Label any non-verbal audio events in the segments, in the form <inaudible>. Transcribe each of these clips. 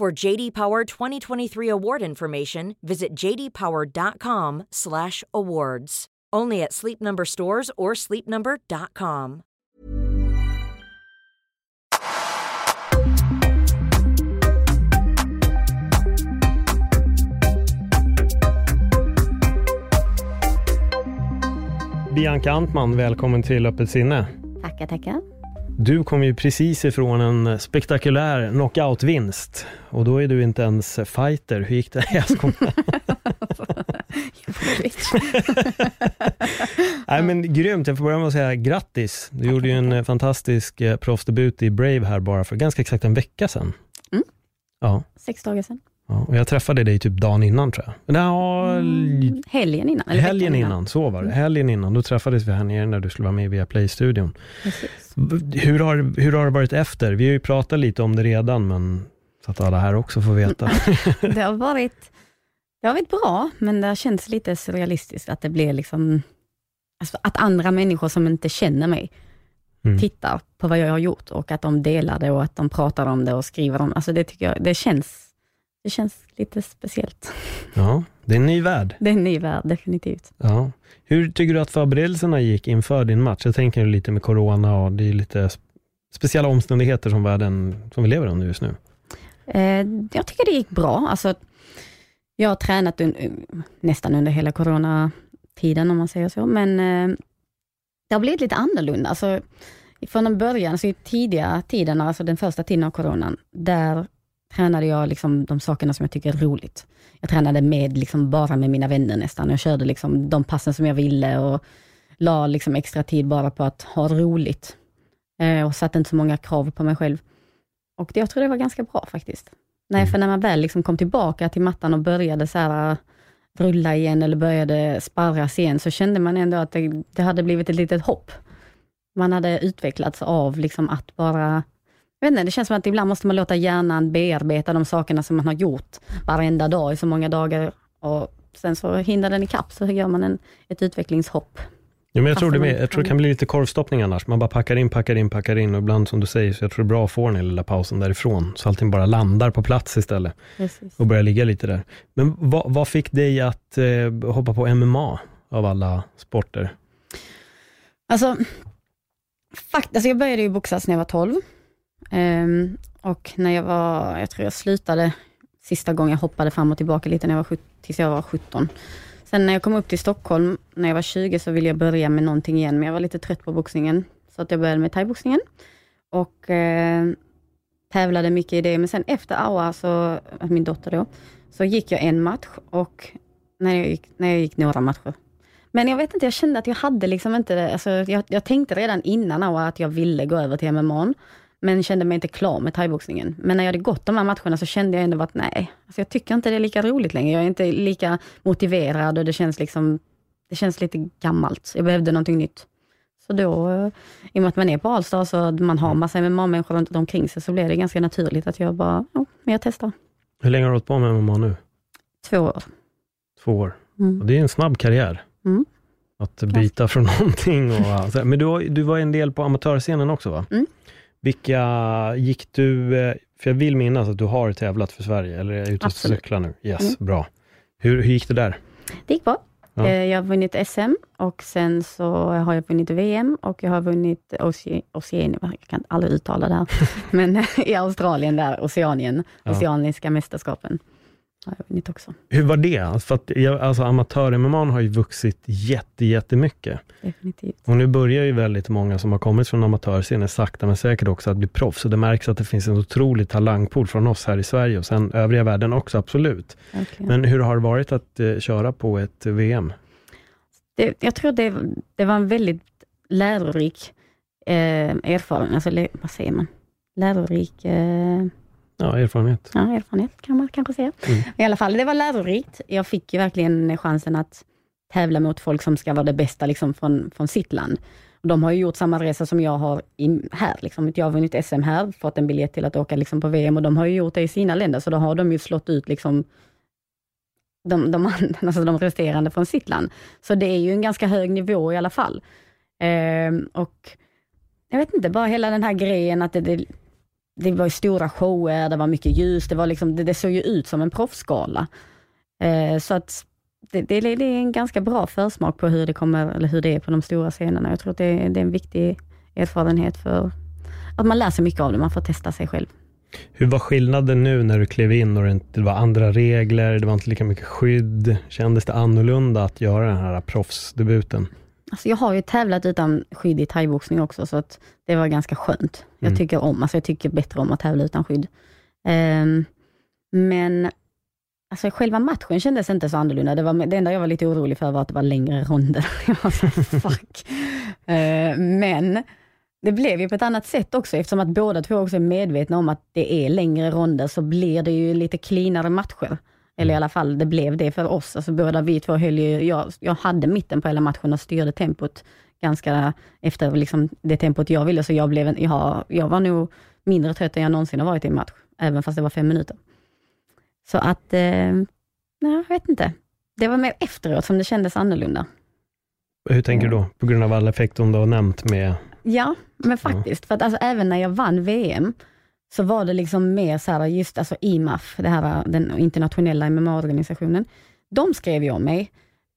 For JD Power 2023 award information, visit jdpower.com/awards. Only at Sleep Number stores or sleepnumber.com. Bianca Antman, välkommen till Öppet sinne. Tackar, tackar. Du kom ju precis ifrån en spektakulär knockout-vinst och då är du inte ens fighter. Hur gick det? <laughs> Jag. <laughs> Nej men grymt, jag får börja med att säga grattis. Du gjorde ju en fantastisk eh, proffsdebut i Brave här bara för ganska exakt en vecka sedan. Mm. Ja. Sex dagar sedan. Ja. Och jag träffade dig typ dagen innan tror jag. Ja, Mm, helgen innan. Eller helgen innan, så var det. Helgen innan, då träffades vi här nere när du skulle vara med via Play-studion. Hur har, hur har det varit efter? Vi har ju pratat lite om det redan, men så att alla här också får veta. <laughs> Det har varit det har varit bra, men det har känts lite surrealistiskt att det blir liksom, alltså att andra människor som inte känner mig Mm. tittar på vad jag har gjort och att de delar det och att de pratar om det och skriver om det. Alltså det tycker jag, det känns, det känns lite speciellt. Ja, det är en ny värld. Det är en ny värld, definitivt. Ja. Hur tycker du att förberedelserna gick inför din match? Jag tänker lite med corona och det är lite sp- speciella omständigheter som världen som vi lever under just nu. Eh, jag tycker det gick bra. Alltså, jag har tränat un- nästan under hela coronatiden, om man säger så, men eh, det har blivit lite annorlunda. Alltså, från början, alltså i tidiga tiden, alltså den första tiden av coronan, där tränade jag liksom de sakerna som jag tycker är roligt. Jag tränade med, liksom bara med mina vänner nästan. Jag körde liksom de passen som jag ville och la liksom extra tid bara på att ha roligt. Eh, och satte inte så många krav på mig själv. Och det, jag tror det var ganska bra faktiskt. Nej, för när man väl liksom kom tillbaka till mattan och började så här, äh, rulla igen eller började sparras igen, så kände man ändå att det, det hade blivit ett litet hopp. Man hade utvecklats av liksom att bara jag vet inte, det känns som att ibland måste man låta hjärnan bearbeta de sakerna som man har gjort varenda dag i så många dagar och sen så hinner den ikapp, så gör man en, ett utvecklingshopp. Ja, men jag, tror det med, jag tror det kan- kan bli lite korvstoppning annars. Man bara packar in, packar in, packar in och ibland som du säger, så jag tror det är bra att få den här lilla pausen därifrån, så allting bara landar på plats istället Precis. och börjar ligga lite där. Men vad, vad fick dig att eh, hoppa på MMA av alla sporter? Alltså, fakt, alltså jag började ju boxas när jag var 12. Um, och när jag var, jag tror jag slutade sista gången jag hoppade fram och tillbaka lite när jag var, tills jag var 17. Sen när jag kom upp till Stockholm, när jag var 20, så ville jag börja med någonting igen, men jag var lite trött på boxningen. Så att jag började med thaiboxningen. Och eh, tävlade mycket i det. Men sen efter Aua, så, min dotter då, så gick jag en match och när jag gick, när jag gick några matcher. Men jag vet inte, jag kände att jag hade liksom inte det. Alltså, jag, jag tänkte redan innan Aua att jag ville gå över till MMA, men kände mig inte klar med thaiboxningen. Men när jag hade gått de här matcherna så kände jag ändå att nej, alltså jag tycker inte det är lika roligt längre. Jag är inte lika motiverad och det känns liksom, det känns lite gammalt. Jag behövde någonting nytt. Så då, eh, i och med att man är på Allstar så man har massa MMA-människor runt omkring sig, så blev det ganska naturligt att jag bara, ja, men jag testar. Hur länge har du hållit på med MMA nu? Två år. Två år. Mm. Och det är en snabb karriär. Mm. Att byta från <laughs> någonting. Och, men du, du var en del på amatörscenen också va? Mm. Vilka gick du, eh, för jag vill minnas att du har tävlat för Sverige, eller är ute och cyklar nu? Yes, Mm. bra. Hur, hur gick det där? Det gick bra. Ja. Eh, Jag har vunnit SM och sen så har jag vunnit VM och jag har vunnit Oce- Oceanien, jag kan aldrig uttala det här, <laughs> men i Australien där, Oceanien, Ja. Oceaniska mästerskapen. Har jag vunnit också, Hur var det? För att jag, alltså, amatör-MMA har ju vuxit jätte, jättemycket. definitivt. Och nu börjar ju väldigt många som har kommit från amatörscenen sakta men säkert också att bli proffs. Så det märks att det finns en otrolig talangpool från oss här i Sverige och sen övriga världen också, absolut. Verkligen. Men hur har det varit att eh, köra på ett VM? det, jag tror det, det var en väldigt lärorik eh, erfarenhet, alltså, vad säger man? Lärorik, eh, Ja, erfarenhet. Ja, erfarenhet kan man kanske säga. Mm. I alla fall, det var lärorikt. Jag fick ju verkligen chansen att tävla mot folk som ska vara det bästa liksom, från, från sitt land. De har ju gjort samma resa som jag har i, här. Liksom. Jag har vunnit SM här, fått en biljett till att åka liksom, på VM och de har ju gjort det i sina länder, så då har de ju slått ut liksom, de, de, <laughs> alltså de resterande från sitt land. Så det är ju en ganska hög nivå i alla fall. Ehm, och jag vet inte, bara hela den här grejen att det, det, det var stora shower, det var mycket ljus, det, var liksom, det, det såg ju ut som en proffsgala. Eh, så att det, det, det, är en ganska bra försmak på hur det, kommer, eller hur det är på de stora scenerna. Jag tror att det, det är en viktig erfarenhet för att man lär sig mycket av det, man får testa sig själv. Hur var skillnaden nu när du klev in och det inte var andra regler, det var inte lika mycket skydd? Kändes det annorlunda att göra den här proffsdebuten? Alltså jag har ju tävlat utan skydd i thaiboxning också, så att det var ganska skönt. Jag Mm. tycker om, alltså jag tycker bättre om att tävla utan skydd. Ehm, men alltså själva matchen kändes inte så annorlunda. Det, var, det enda jag var lite orolig för var att det var längre ronder. <laughs> Jag var så fuck. Ehm, men det blev ju på ett annat sätt också, eftersom att båda två också är medvetna om att det är längre ronder, så blir det ju lite cleanare matcher. Eller i alla fall, det blev det för oss. Alltså båda vi två höll ju, jag, jag hade mitten på hela matchen och styrde tempot ganska efter liksom det tempot jag ville, så jag, blev en, jag, jag var nog mindre trött än jag någonsin har varit i en match, även fast det var fem minuter. Så att, eh, nej, jag vet inte. Det var mer efteråt som det kändes annorlunda. Hur tänker du då? På grund av alla effekter du har nämnt med... Ja, men faktiskt. För att alltså, även när jag vann VM, så var det liksom mer så här, just alltså IMAF, det här, den internationella MMA-organisationen, de skrev ju om mig.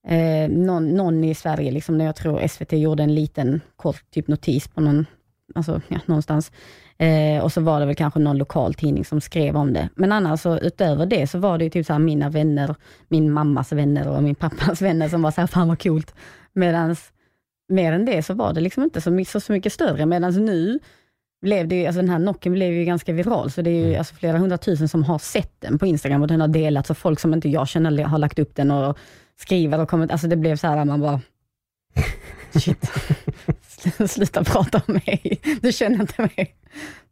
Eh, någon, någon i Sverige, liksom, när jag tror SVT gjorde en liten kort typ notis på någon, alltså, ja, någonstans. Eh, och så var det väl kanske någon lokal tidning som skrev om det. Men annars, så, utöver det, så var det ju typ så här, mina vänner, min mammas vänner och min pappas <laughs> vänner som var så här, fan vad coolt. Medans mer än det så var det liksom inte så mycket, så, så mycket större. Medan nu blev det ju, alltså den här knocken blev ju ganska viral, så det är ju Mm. alltså flera hundratusen som har sett den på Instagram och den har delats och folk som inte jag känner har lagt upp den och skriver och kommit, alltså det blev så här man bara <laughs> Shit, <laughs> sluta prata om mig. Du känner inte mig.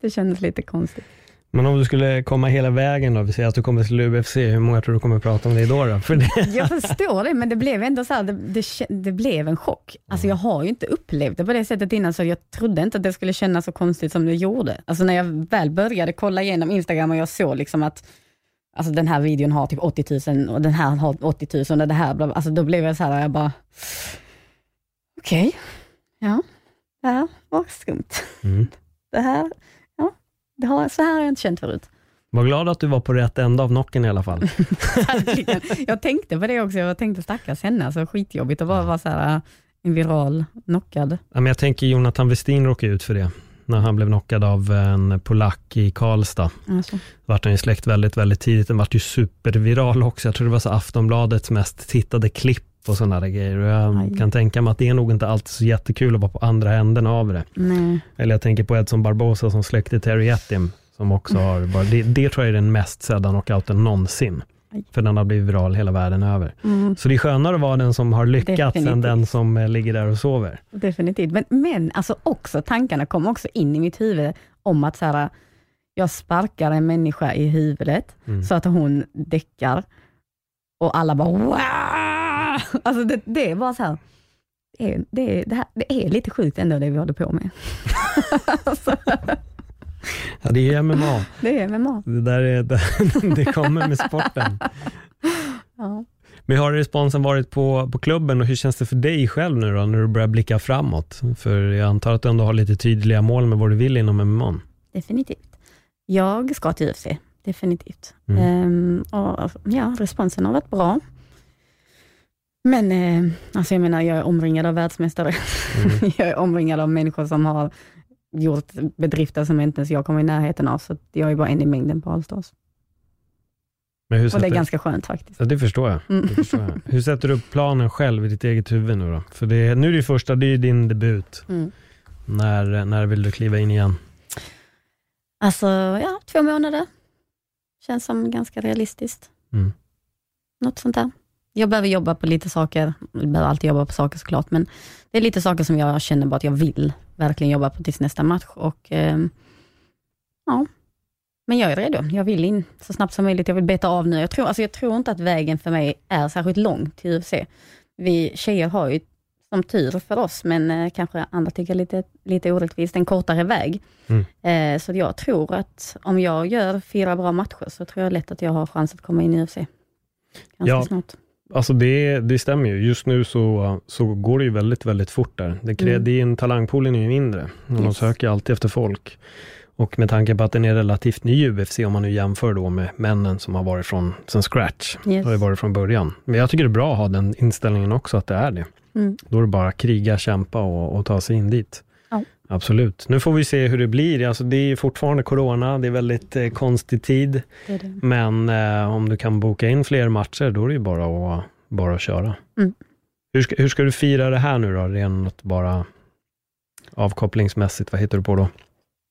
Det kändes lite konstigt. Men om du skulle komma hela vägen då, vi säger att du kommer till UFC, hur många tror du kommer prata om det då? då? För det, <laughs> Jag förstår det, men det blev ändå så här, det, det, det blev en chock. Alltså jag har ju inte upplevt det på det sättet innan, så jag trodde inte att det skulle kännas så konstigt som det gjorde. Alltså när jag väl började kolla igenom Instagram och jag såg liksom att alltså den här videon har typ 80 000 och den här har 80 000 och det här, alltså då blev jag så här, jag bara, okej, ja, det här var skumt. mm. Det här, det har, så här har jag inte känt förut. Var glad att du var på rätt ända av knocken i alla fall. <laughs> Jag tänkte på det också, jag tänkte stackars henne, alltså skitjobbigt att bara vara så här, äh, en viral knockad. Ja, men jag tänker Jonathan Westin råkade ut för det, när han blev knockad av en polack i Karlstad. Alltså. vart han ju släckt väldigt, väldigt tidigt. Den vart ju superviral också. Jag tror det var så Aftonbladets mest tittade klipp och sådana där grejer. Och jag Aj. kan tänka mig att det är nog inte alltid så jättekul att vara på andra änden av det. Nej. Eller jag tänker på Edson Barbosa som släckte Terry Etim, som också Mm. har det, det tror jag är den mest sedda knockouten någonsin. För den har blivit viral hela världen över. Mm, Så det är skönare att vara den som har lyckats än Definitivt. den som eh, ligger där och sover. definitivt. Men, men alltså också, tankarna kom också in i mitt huvud om att så här, jag sparkar en människa i huvudet Mm. så att hon däckar och alla bara wow! Alltså det, det är bara så här, det är, det, är, det, här, det är lite sjukt ändå det vi håller på med. <laughs> alltså, Ja, det är MMA. det är MMA. Det, där är, <laughs> det kommer med sporten. Ja. Men hur har responsen varit på, på klubben och hur känns det för dig själv nu då, när du börjar blicka framåt? För jag antar att du ändå har lite tydliga mål med vad du vill inom MMA. Definitivt. Jag ska till UFC, definitivt. Mm. Ehm, och, ja, responsen har varit bra. Men eh, alltså jag menar, jag är omringad av världsmästare. Mm. <laughs> jag är omringad av människor som har gjort bedrifter som inte ens jag kommer i närheten av, så jag är bara en i mängden på Allstars. Men hur Och det är ganska skönt faktiskt. ja, det förstår jag. Mm. Det förstår jag. Hur sätter du upp planen själv i ditt eget huvud nu då? För det, nu är det första, det är din debut. Mm. När, när vill du kliva in igen? Alltså, ja, två månader. Känns som ganska realistiskt. Mm. Något sånt där. Jag behöver jobba på lite saker. Jag behöver alltid jobba på saker såklart, men det är lite saker som jag känner bara att jag vill verkligen jobba på tills nästa match. Och, ehm, ja, Men jag är redo. Jag vill in så snabbt som möjligt. Jag vill beta av nu. Jag tror, alltså jag tror inte att vägen för mig är särskilt lång till UFC. Vi tjejer har ju, som tur för oss, men eh, kanske andra tycker lite, lite orättvist, en kortare väg. Mm. Eh, så jag tror att om jag gör fyra bra matcher, så tror jag lätt att jag har chans att komma in i UFC. Ganska Ja. snart. Alltså det, det stämmer ju. Just nu så, så går det ju väldigt, väldigt fort där. Det, Mm. en talangpoolen är ju mindre. Och De Yes. söker alltid efter folk. Och med tanke på att den är relativt ny UFC, om man nu jämför då med männen som har varit från sen scratch, Yes. har ju varit från början. Men jag tycker det är bra att ha den inställningen också, att det är det. Mm. Då är det bara kriga, kämpa och, och ta sig in dit. Absolut. Nu får vi se hur det blir. Alltså det är fortfarande corona, det är väldigt eh, konstig tid. Det det. Men eh, om du kan boka in fler matcher, då är det ju bara att, bara att köra. Mm. Hur, ska, hur ska du fira det här nu då, rent bara avkopplingsmässigt? Vad hittar du på då?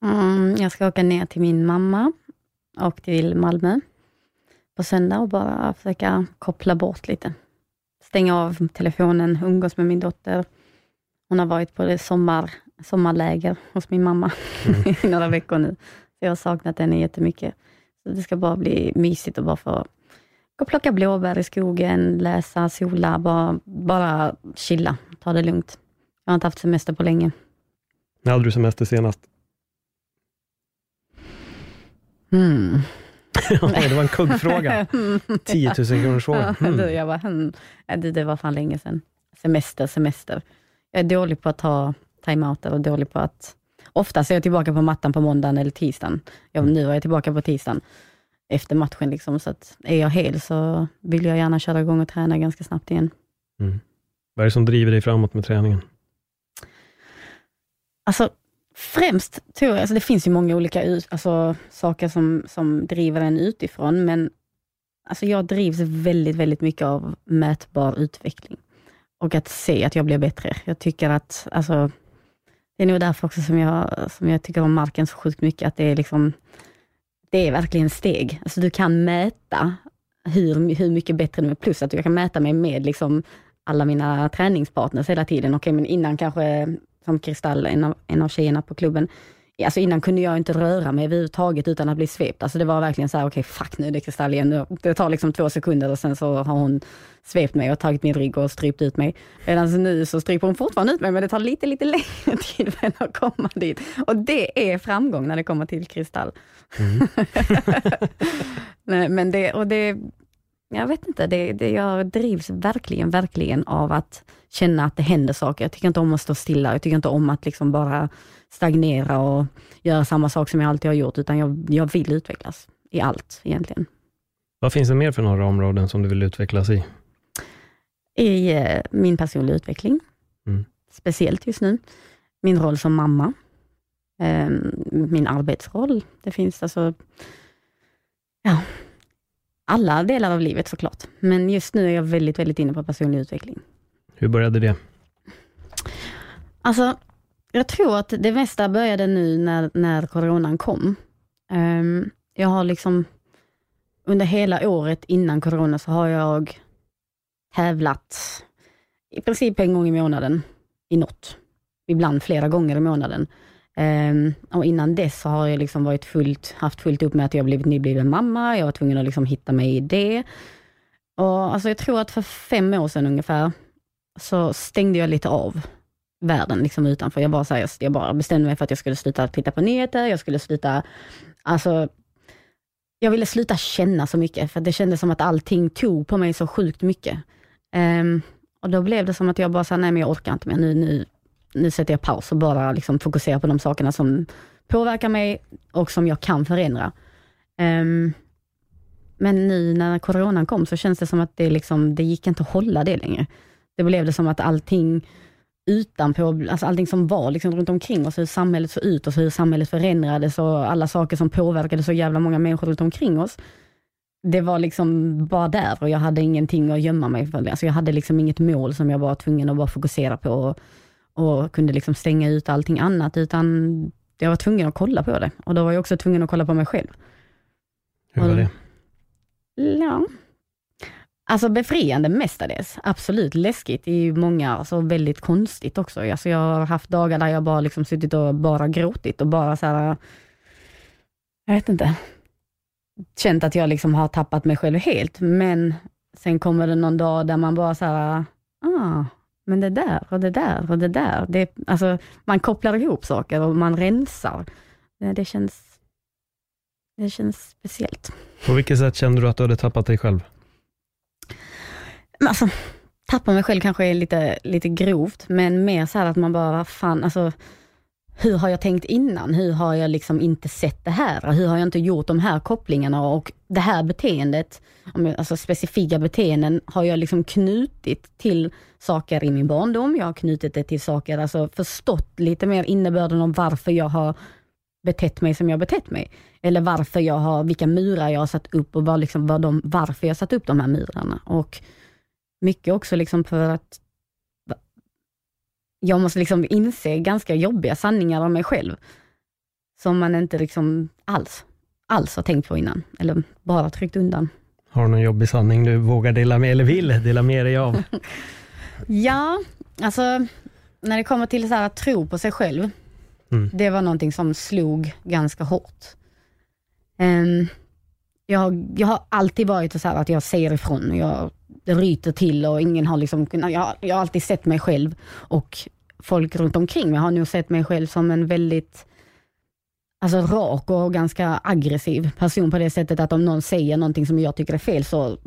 Mm, jag ska åka ner till min mamma och till Malmö på söndag och bara försöka koppla bort lite. Stänga av telefonen, umgås med min dotter. Hon har varit på det sommar, sommarläger hos min mamma Mm. <laughs> i några veckor nu. Så jag har saknat henne jättemycket. Så det ska bara bli mysigt och bara få gå och plocka blåbär i skogen, läsa, sola, bara, bara chilla, ta det lugnt. Jag har inte haft semester på länge. När hade du semester senast? Hmm. <laughs> det var en kuggfråga. 10 000 kronors fråga. Du, Mm. jag bara, hmm. Det, det var fan länge sedan. Semester, semester. Jag är dålig på att ta timeouter och dålig på att... Oftast är jag tillbaka på mattan på måndagen eller tisdagen. Jag, nu var jag tillbaka på tisdagen efter matchen. Liksom, så att är jag hel så vill jag gärna köra igång och träna ganska snabbt igen. Mm. Vad är det som driver dig framåt med träningen? Alltså, främst tror jag, alltså det finns ju många olika alltså, saker som, som driver en utifrån, men alltså jag drivs väldigt, väldigt mycket av mätbar utveckling och att se att jag blir bättre. Jag tycker att, alltså, det är nog därför också som jag, som jag tycker om marken så sjukt mycket, att det är liksom, det är verkligen steg. Alltså du kan mäta hur, hur mycket bättre du är, plus att jag kan mäta mig med liksom alla mina träningspartners hela tiden. Okej, men innan kanske som Kristall, en av, en av tjejerna på klubben. Alltså innan kunde jag inte röra mig överhuvudtaget utan att bli svept. Alltså det var verkligen så här, okej fuck nu är det Kristall igen. Det tar liksom två sekunder och sen så har hon svept mig och tagit min rygg och strypt ut mig. Medan nu så stryper hon fortfarande ut mig, men det tar lite, lite <laughs> längre tid för henne att komma dit. Och det är framgång när det kommer till Kristall. Mm. <laughs> Nej, men det, och det, jag vet inte, det, det, jag drivs verkligen, verkligen av att känna att det händer saker. Jag tycker inte om att stå stilla, jag tycker inte om att liksom bara stagnera och göra samma sak som jag alltid har gjort, utan jag, jag vill utvecklas i allt egentligen. Vad finns det mer för några områden som du vill utvecklas i? I eh, min personliga utveckling, Mm. speciellt just nu. Min roll som mamma, eh, min arbetsroll. Det finns alltså, ja, alla delar av livet såklart. Men just nu är jag väldigt, väldigt inne på personlig utveckling. Hur började det? Alltså, jag tror att det mesta började nu när, när coronan kom. Um, jag har liksom, under hela året innan corona så har jag tävlat i princip en gång i månaden i något. Ibland flera gånger i månaden. Um, och innan dess så har jag liksom varit fullt, haft fullt upp med att jag blivit nybliven mamma. Jag var tvungen att liksom hitta mig i det. Och alltså jag tror att för fem år sedan ungefär så stängde jag lite av världen liksom utanför. Jag bara, så här, jag bara bestämde mig för att jag skulle sluta titta på nyheter, jag skulle sluta, alltså, jag ville sluta känna så mycket, för det kändes som att allting tog på mig så sjukt mycket. Um, och då blev det som att jag bara sa, nej men jag orkar inte mer, nu, nu, nu sätter jag paus och bara liksom fokuserar på de sakerna som påverkar mig och som jag kan förändra. Um, men nu när coronan kom så känns det som att det, liksom, det gick inte att hålla det längre. Det blev det som att allting utanpå, alltså allting som var liksom runt omkring oss, hur samhället såg ut och hur samhället förändrades och alla saker som påverkade så jävla många människor runt omkring oss. Det var liksom bara där och jag hade ingenting att gömma mig för. Alltså jag hade liksom inget mål som jag var tvungen att bara fokusera på och, och kunde liksom stänga ut allting annat, utan jag var tvungen att kolla på det. Och då var jag också tvungen att kolla på mig själv. Hur var det? Ja. Alltså befriande mestadels, absolut. Läskigt i många, alltså väldigt konstigt också. Alltså jag har haft dagar där jag bara liksom suttit och bara gråtit och bara så här, jag vet inte, känt att jag liksom har tappat mig själv helt, men sen kommer det någon dag där man bara så här, ah, men det där och det där och det där. Det, alltså, man kopplar ihop saker och man rensar. Det, känns, det känns speciellt. På vilket sätt kände du att du hade tappat dig själv? Men alltså, tappa mig själv kanske är lite, lite grovt, men mer så här att man bara, vad fan, alltså, hur har jag tänkt innan? Hur har jag liksom inte sett det här? Hur har jag inte gjort de här kopplingarna och det här beteendet, alltså specifika beteenden, har jag liksom knutit till saker i min barndom. Jag har knutit det till saker, alltså förstått lite mer innebörden om varför jag har betett mig som jag betett mig. Eller varför jag har, vilka murar jag har satt upp och var liksom, var de, varför jag satt upp de här murarna. Och mycket också liksom för att jag måste liksom inse ganska jobbiga sanningar om mig själv, som man inte liksom alls, alls har tänkt på innan, eller bara tryckt undan. Har du någon jobbig sanning du vågar dela med, eller vill dela med dig av? <laughs> ja, alltså när det kommer till så här, att tro på sig själv, mm. det var någonting som slog ganska hårt. Um, jag, jag har alltid varit så här att jag säger ifrån. Jag ryter till och ingen har liksom kunnat, jag, jag har alltid sett mig själv och folk runt omkring mig har nog sett mig själv som en väldigt alltså rak och ganska aggressiv person på det sättet att om någon säger någonting som jag tycker är fel så,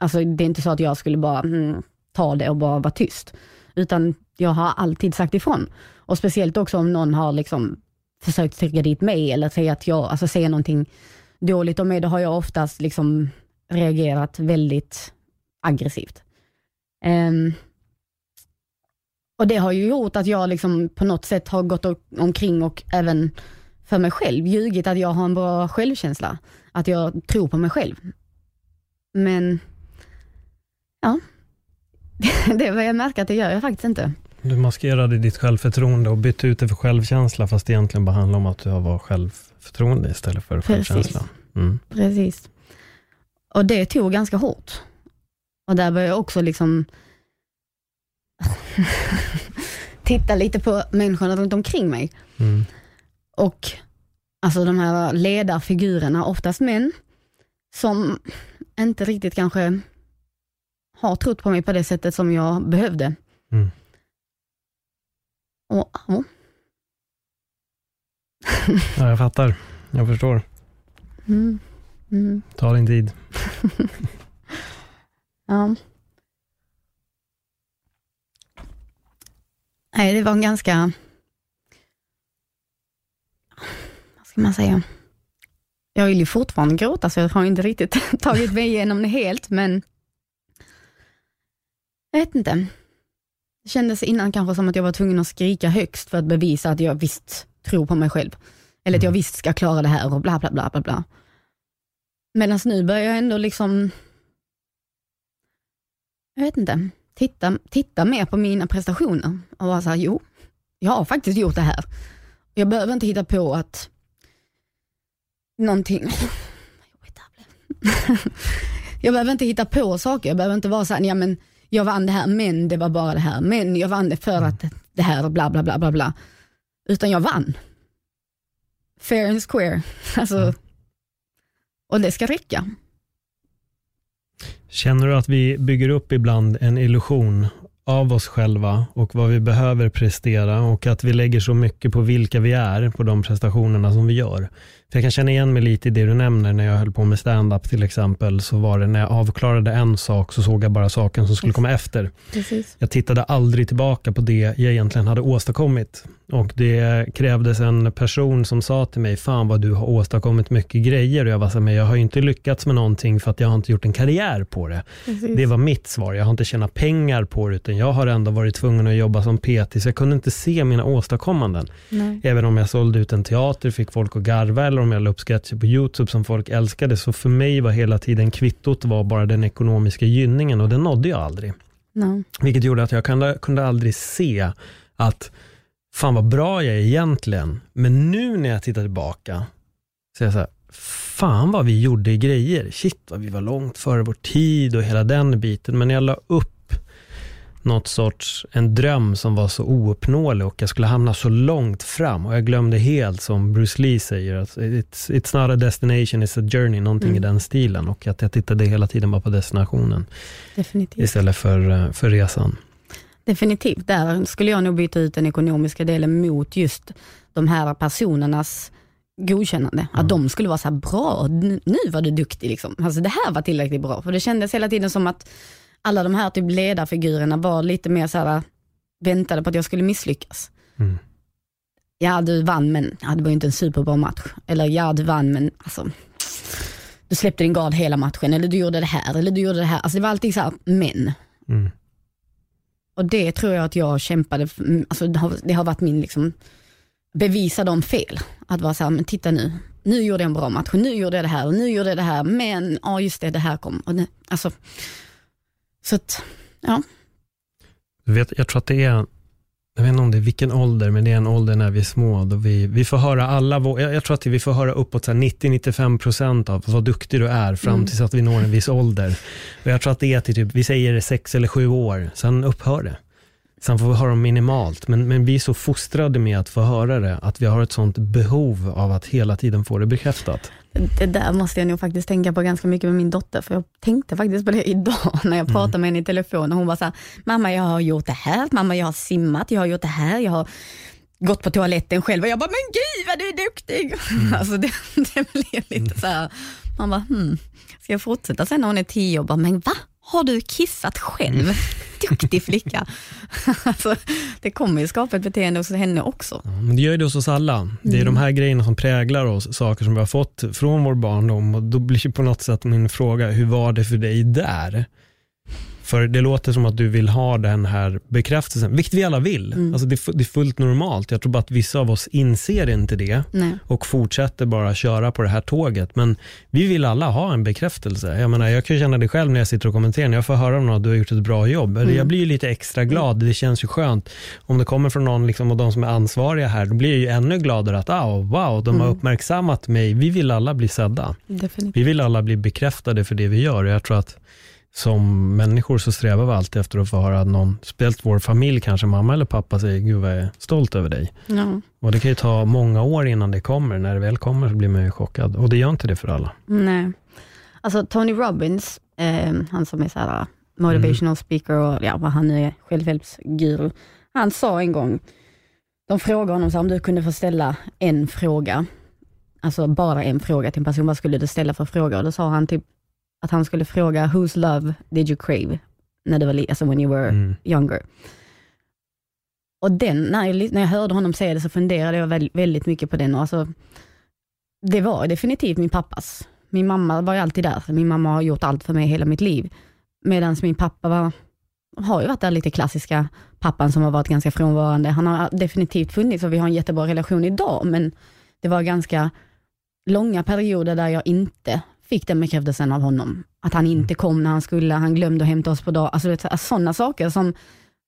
alltså det är inte så att jag skulle bara mm, ta det och bara vara tyst. Utan jag har alltid sagt ifrån. Och speciellt också om någon har liksom försökt trycka dit mig eller säga att jag, alltså säga någonting dåligt om mig, då har jag oftast liksom reagerat väldigt aggressivt. Um, och det har ju gjort att jag liksom på något sätt har gått omkring och även för mig själv ljugit att jag har en bra självkänsla. Att jag tror på mig själv. Men, ja. <laughs> det var jag märker att det gör jag faktiskt inte. Du maskerade ditt självförtroende och bytte ut det för självkänsla, fast det egentligen bara handlar om att du har självförtroende istället för självkänsla. Mm. Precis. Och det tog ganska hårt. Och där började jag också liksom <laughs> titta lite på människorna runt omkring mig. Mm. Och alltså de här ledarfigurerna, oftast män, som inte riktigt kanske har trott på mig på det sättet som jag behövde. Mm. Och, ja. Ja, jag fattar. Jag förstår. Mm. Mm. Ta din tid. <laughs> ja. Nej, det var en ganska, vad ska man säga, jag vill ju fortfarande gråta så jag har inte riktigt <laughs> tagit mig igenom det helt, men jag vet inte. Det kändes innan kanske som att jag var tvungen att skrika högst för att bevisa att jag visst tror på mig själv. Eller att jag mm. visst ska klara det här och bla bla bla bla bla. Medan nu börjar jag ändå liksom, jag vet inte, titta, titta mer på mina prestationer och vara såhär, jo, jag har faktiskt gjort det här. Jag behöver inte hitta på att någonting, <laughs> jag behöver inte hitta på saker, jag behöver inte vara såhär, ja men jag vann det här men det var bara det här, men jag vann det för att det här bla bla bla bla bla. Utan jag vann. Fair and square. <laughs> Alltså, mm. och det ska räcka. Känner du att vi bygger upp ibland en illusion av oss själva och vad vi behöver prestera och att vi lägger så mycket på vilka vi är på de prestationerna som vi gör? För jag kan känna igen mig lite i det du nämner när jag höll på med stand-up till exempel, så var det när jag avklarade en sak så såg jag bara saken som skulle komma efter. Precis. Jag tittade aldrig tillbaka på det jag egentligen hade åstadkommit. Och det krävdes en person som sa till mig, fan vad du har åstadkommit mycket grejer. Och jag var så men jag har inte lyckats med någonting för att jag har inte gjort en karriär på det. Precis. Det var mitt svar. Jag har inte tjänat pengar på det, utan jag har ändå varit tvungen att jobba som PT, så jag kunde inte se mina åstadkommanden. Nej. Även om jag sålde ut en teater, fick folk att garva, eller om jag la upp sketcher på YouTube som folk älskade, så för mig var hela tiden kvittot var bara den ekonomiska gynningen och den nådde jag aldrig. No. Vilket gjorde att jag kunde, kunde aldrig se att fan vad bra jag är egentligen. Men nu när jag tittar tillbaka, så är jag så här, fan vad vi gjorde grejer. Shit vad vi var långt före vår tid och hela den biten. Men när jag la upp något sorts, en dröm som var så ouppnåelig och jag skulle hamna så långt fram. Och jag glömde helt, som Bruce Lee säger, att it's, it's not a destination, it's a journey, någonting mm. i den stilen. Och att jag tittade hela tiden bara på destinationen. Definitivt. Istället för, eh, för resan. Definitivt, där skulle jag nog byta ut den ekonomiska delen mot just de här personernas godkännande. Mm. Att de skulle vara så här, bra, nu var du duktig. Liksom. Alltså, det här var tillräckligt bra. För det kändes hela tiden som att alla de här typ ledarfigurerna var lite mer så här, väntade på att jag skulle misslyckas. Mm. Ja, du vann, men ja, det var ju inte en superbra match. Eller ja, du vann, men alltså, du släppte din gard hela matchen. Eller du gjorde det här, eller du gjorde det här. Alltså det var alltid så här, men. Mm. Och det tror jag att jag kämpade, alltså det har, det har varit min liksom, bevisa dem fel. Att vara så här, men titta nu, nu gjorde jag en bra match, nu gjorde jag det här och nu gjorde jag det här, men ja just det, det här kom. Och det, alltså, så att, ja. Du vet, jag tror att det är, jag vet inte om det är vilken ålder, men det är en ålder när vi är små, då vi, vi får höra alla, jag, jag tror att vi får höra uppåt 90-95% av vad duktig du är fram mm. tills att vi når en viss ålder. Och jag tror att det är till typ, vi säger sex eller sju år, sen upphör det. Sen får vi höra dem minimalt, men, men vi är så fostrade med att få höra det, att vi har ett sånt behov av att hela tiden få det bekräftat. Det där måste jag nog faktiskt tänka på ganska mycket med min dotter, för jag tänkte faktiskt på det idag <laughs> när jag mm. pratade mm. med henne i telefon och hon var så här, mamma jag har gjort det här, mamma jag har simmat, jag har gjort det här, jag har gått på toaletten själv och jag bara, men gud vad du är duktig. <laughs> Mm. Alltså det, det blev lite så här, man bara, hmm, ska jag fortsätta sen när hon är tio och bara, men va? Har du kissat själv? Mm. <laughs> Duktig flicka. <laughs> alltså, det kommer ju skapa ett beteende hos henne också. Ja, men det gör det hos oss alla. Det är mm. de här grejerna som präglar oss, saker som vi har fått från vår barndom. Och då blir det på något sätt min fråga, hur var det för dig där? För det låter som att du vill ha den här bekräftelsen, vilket vi alla vill. Mm. Alltså det, är fullt normalt. Jag tror bara att vissa av oss inser inte det Nej. och fortsätter bara köra på det här tåget. Men vi vill alla ha en bekräftelse. Jag menar, jag kan känna det själv när jag sitter och kommenterar, när jag får höra någon att du har gjort ett bra jobb. Mm. Jag blir ju lite extra glad, det känns ju skönt. Om det kommer från någon liksom, av de som är ansvariga här, då blir jag ju ännu gladare att oh, wow, de har mm. uppmärksammat mig. Vi vill alla bli sedda. Definitivt. Vi vill alla bli bekräftade för det vi gör. Jag tror att som människor så strävar vi alltid efter att få höra någon, speciellt vår familj, kanske mamma eller pappa säger, gud vad jag är stolt över dig. Ja. Och det kan ju ta många år innan det kommer. När det väl kommer så blir man ju chockad. Och det gör inte det för alla. Nej. Alltså Tony Robbins, eh, han som är så här, motivational mm. speaker och ja, vad han nu är, självhjälpsguru. Han sa en gång, de frågade honom så om du kunde få ställa en fråga, alltså bara en fråga till en person, vad skulle du ställa för fråga? Och då sa han typ, att han skulle fråga, whose love did you crave? När du var, alltså when you were mm. younger. Och den, när jag, när jag hörde honom säga det så funderade jag väldigt, väldigt mycket på den. Och alltså, det var definitivt min pappas. Min mamma var ju alltid där. Min mamma har gjort allt för mig hela mitt liv. Medan min pappa var, har ju varit där lite klassiska pappan som har varit ganska frånvarande. Han har definitivt funnits och vi har en jättebra relation idag, men det var ganska långa perioder där jag inte fick den bekräftelsen av honom. Att han inte mm. kom när han skulle, han glömde att hämta oss på dag. Alltså sådana saker som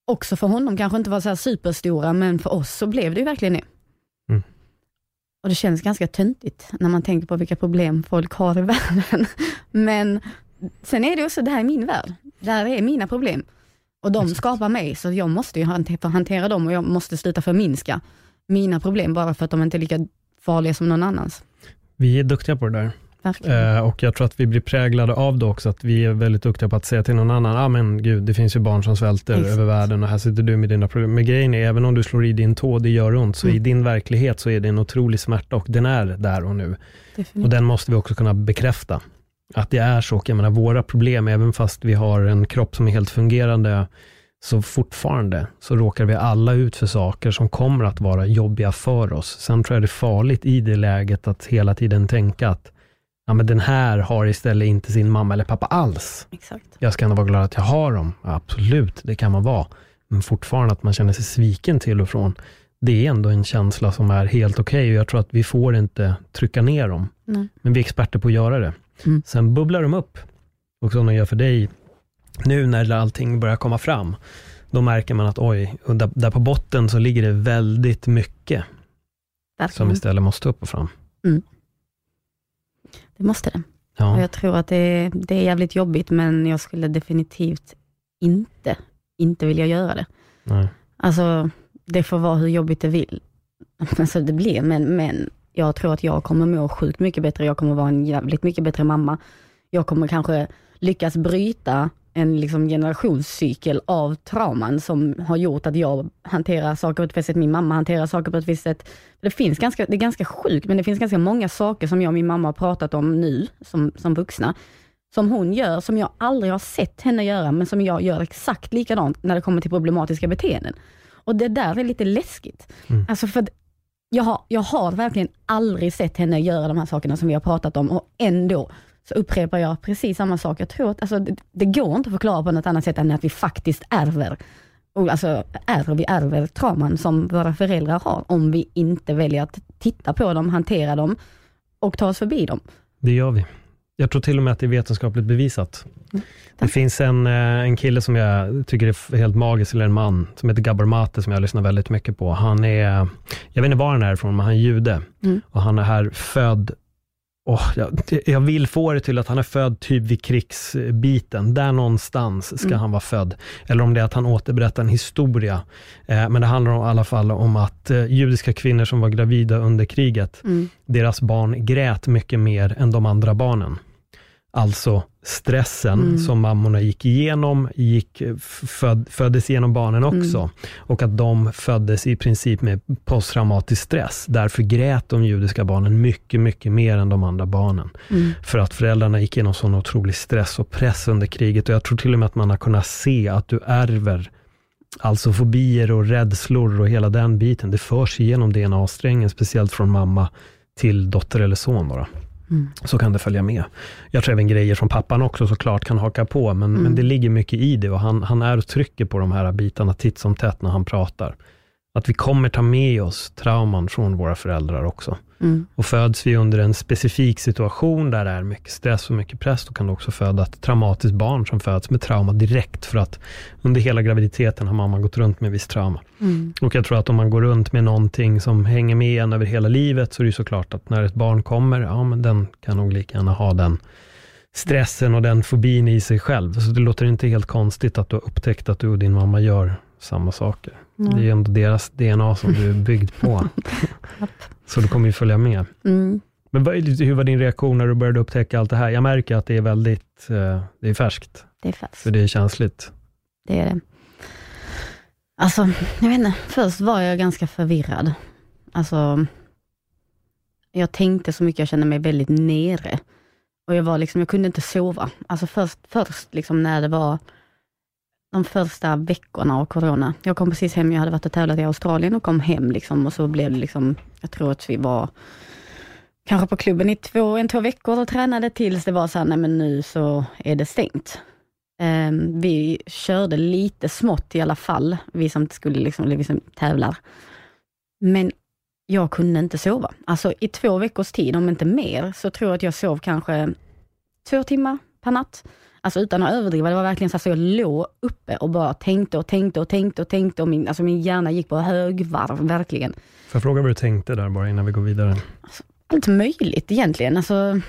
också för honom kanske inte var så superstora, men för oss så blev det ju verkligen det. Mm. Och det känns ganska töntigt när man tänker på vilka problem folk har i <laughs> världen. Men sen är det också, det här är min värld. Det här är mina problem. Och de skapar mig, så jag måste ju hantera dem och jag måste sluta förminska mina problem bara för att de inte är lika farliga som någon annans. Vi är duktiga på det där. Eh, och jag tror att vi blir präglade av det också, att vi är väldigt duktiga på att säga till någon annan, ah, men gud, det finns ju barn som svälter Exakt. över världen och här sitter du med dina problem. Men grejen är, även om du slår i din tå, det gör ont, så mm. i din verklighet så är det en otrolig smärta och den är där och nu. Definitivt. Och den måste vi också kunna bekräfta. Att det är så, jag menar våra problem, även fast vi har en kropp som är helt fungerande, så fortfarande så råkar vi alla ut för saker som kommer att vara jobbiga för oss. Sen tror jag det är farligt i det läget att hela tiden tänka att ja, men den här har istället inte sin mamma eller pappa alls. Exakt. Jag ska ändå vara glad att jag har dem. Ja, absolut, det kan man vara. Men fortfarande att man känner sig sviken till och från, det är ändå en känsla som är helt okej okay och jag tror att vi får inte trycka ner dem. Nej. Men vi är experter på att göra det. Mm. Sen bubblar de upp, och som de gör för dig, nu när allting börjar komma fram, då märker man att oj, där, där på botten så ligger det väldigt mycket Verkligen. som istället måste upp och fram. Mm. Det måste det. Ja. Och jag tror att det, det är jävligt jobbigt, men jag skulle definitivt inte inte vilja göra det. Nej. Alltså, det får vara hur jobbigt det vill. <laughs> Alltså det blir, men, men jag tror att jag kommer må sjukt mycket bättre. Jag kommer vara en jävligt mycket bättre mamma. Jag kommer kanske lyckas bryta en liksom generationscykel av trauman som har gjort att jag hanterar saker på ett visst sätt, min mamma hanterar saker på ett visst sätt. Det, finns ganska, det är ganska sjukt, men det finns ganska många saker som jag och min mamma har pratat om nu, som, som vuxna, som hon gör, som jag aldrig har sett henne göra, men som jag gör exakt likadant när det kommer till problematiska beteenden. Och det där är lite läskigt. Mm. Alltså för jag har, jag har verkligen aldrig sett henne göra de här sakerna som vi har pratat om och ändå så upprepar jag precis samma sak. Jag tror att alltså, det, det går inte att förklara på något annat sätt än att vi faktiskt ärver alltså ärver, vi ärver trauman som våra föräldrar har, om vi inte väljer att titta på dem, hantera dem och ta oss förbi dem. Det gör vi. Jag tror till och med att det är vetenskapligt bevisat. Mm. Det finns en, eh, en kille som jag tycker är helt magisk, eller en man, som heter Gabor Mate, som jag lyssnar väldigt mycket på. Han är, jag vet inte var han är ifrån, men han är jude. Mm. Och han är här född Oh, jag, jag vill få det till att han är född typ vid krigsbiten. Där någonstans ska Mm. han vara född. Eller om det är att han återberättar en historia. Eh, men det handlar om, i alla fall om att eh, judiska kvinnor som var gravida under kriget, Mm. deras barn grät mycket mer än de andra barnen. Alltså stressen Mm. som mammorna gick igenom, gick, föd, föddes genom barnen också. Mm. Och att de föddes i princip med posttraumatisk stress. Därför grät de judiska barnen mycket, mycket mer än de andra barnen. Mm. För att föräldrarna gick igenom sån otrolig stress och press under kriget. Och jag tror till och med att man har kunnat se att du ärver Alltså fobier och rädslor och hela den biten. Det förs igenom DNA-strängen, speciellt från mamma till dotter eller son. Då. då. Mm. Så kan det följa med. Jag tror även grejer som pappan också såklart kan haka på, men, Mm. men det ligger mycket i det och han, han är och trycker på de här bitarna titt som tätt när han pratar. Att vi kommer ta med oss trauman från våra föräldrar också. Mm. Och föds vi under en specifik situation där det är mycket stress och mycket press, då kan du också föda ett traumatiskt barn som föds med trauma direkt, för att under hela graviditeten har mamman gått runt med viss trauma. Mm. Och jag tror att om man går runt med någonting som hänger med en över hela livet, så är det såklart att när ett barn kommer, ja men den kan nog lika gärna ha den stressen och den fobin i sig själv. Så det låter inte helt konstigt att du har upptäckt att du och din mamma gör samma saker. Mm. Det är ju ändå deras DNA som du är byggd på. <laughs> så du kommer ju följa med. Mm. Men hur var din reaktion när du började upptäcka allt det här? Jag märker att det är väldigt, eh, det är färskt, Det är fast. för det är känsligt. Det är det. Alltså, jag vet inte. Först var jag ganska förvirrad. Alltså, jag tänkte så mycket, jag kände mig väldigt nere. Och jag var liksom, jag kunde inte sova. Alltså först, först liksom när det var de första veckorna av corona. Jag kom precis hem, jag hade varit och tävlat i Australien och kom hem liksom och så blev det liksom, jag tror att vi var kanske på klubben i två, en, två veckor och tränade tills det var så här, nej men nu så är det stängt. Um, vi körde lite smått i alla fall, vi som skulle liksom, vi som tävlar. Men jag kunde inte sova. Alltså i två veckors tid, om inte mer, så tror jag att jag sov kanske två timmar per natt. Alltså utan att överdriva, det var verkligen så att jag låg uppe och bara tänkte och tänkte och tänkte och tänkte och min, alltså min hjärna gick på högvarv, verkligen. Får jag fråga vad du tänkte där bara innan vi går vidare? Allt möjligt egentligen. Alltså,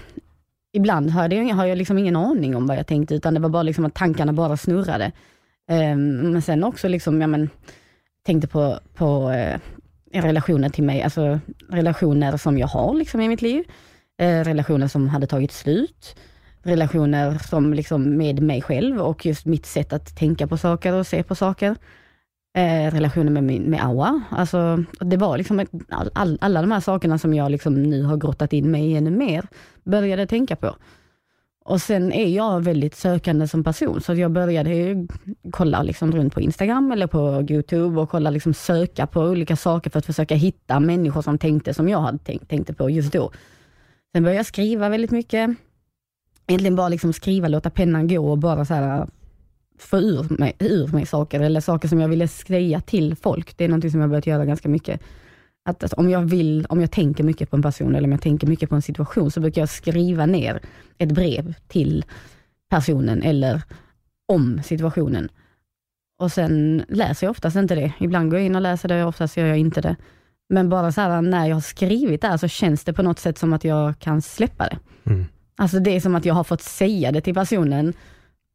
ibland hade jag, har jag liksom ingen aning om vad jag tänkte, utan det var bara liksom att tankarna bara snurrade. Ehm, men sen också liksom, ja men, tänkte på, på eh, relationer till mig, alltså relationer som jag har liksom i mitt liv. Eh, relationer som hade tagit slut. Relationer som liksom med mig själv och just mitt sätt att tänka på saker och se på saker. Eh, relationer med, min, med Awa. Alltså, det var liksom ett, all, all, alla de här sakerna som jag liksom nu har grottat in mig i ännu mer, började tänka på. Och sen är jag väldigt sökande som person, så jag började ju kolla liksom runt på Instagram eller på Youtube och kolla liksom söka på olika saker för att försöka hitta människor som tänkte som jag hade tänkt, tänkte på just då. Sen började jag skriva väldigt mycket. Egentligen bara liksom skriva, låta pennan gå och bara så här äh, få ur mig, ur mig saker, eller saker som jag ville säga till folk. Det är något som jag har börjat göra ganska mycket. Att, alltså, om jag vill, om jag tänker mycket på en person, eller om jag tänker mycket på en situation, så brukar jag skriva ner ett brev till personen, eller om situationen. Och sen läser jag oftast inte det. Ibland går jag in och läser det, oftast gör jag inte det. Men bara så här, när jag har skrivit det här, så känns det på något sätt som att jag kan släppa det. Mm. Alltså det är som att jag har fått säga det till personen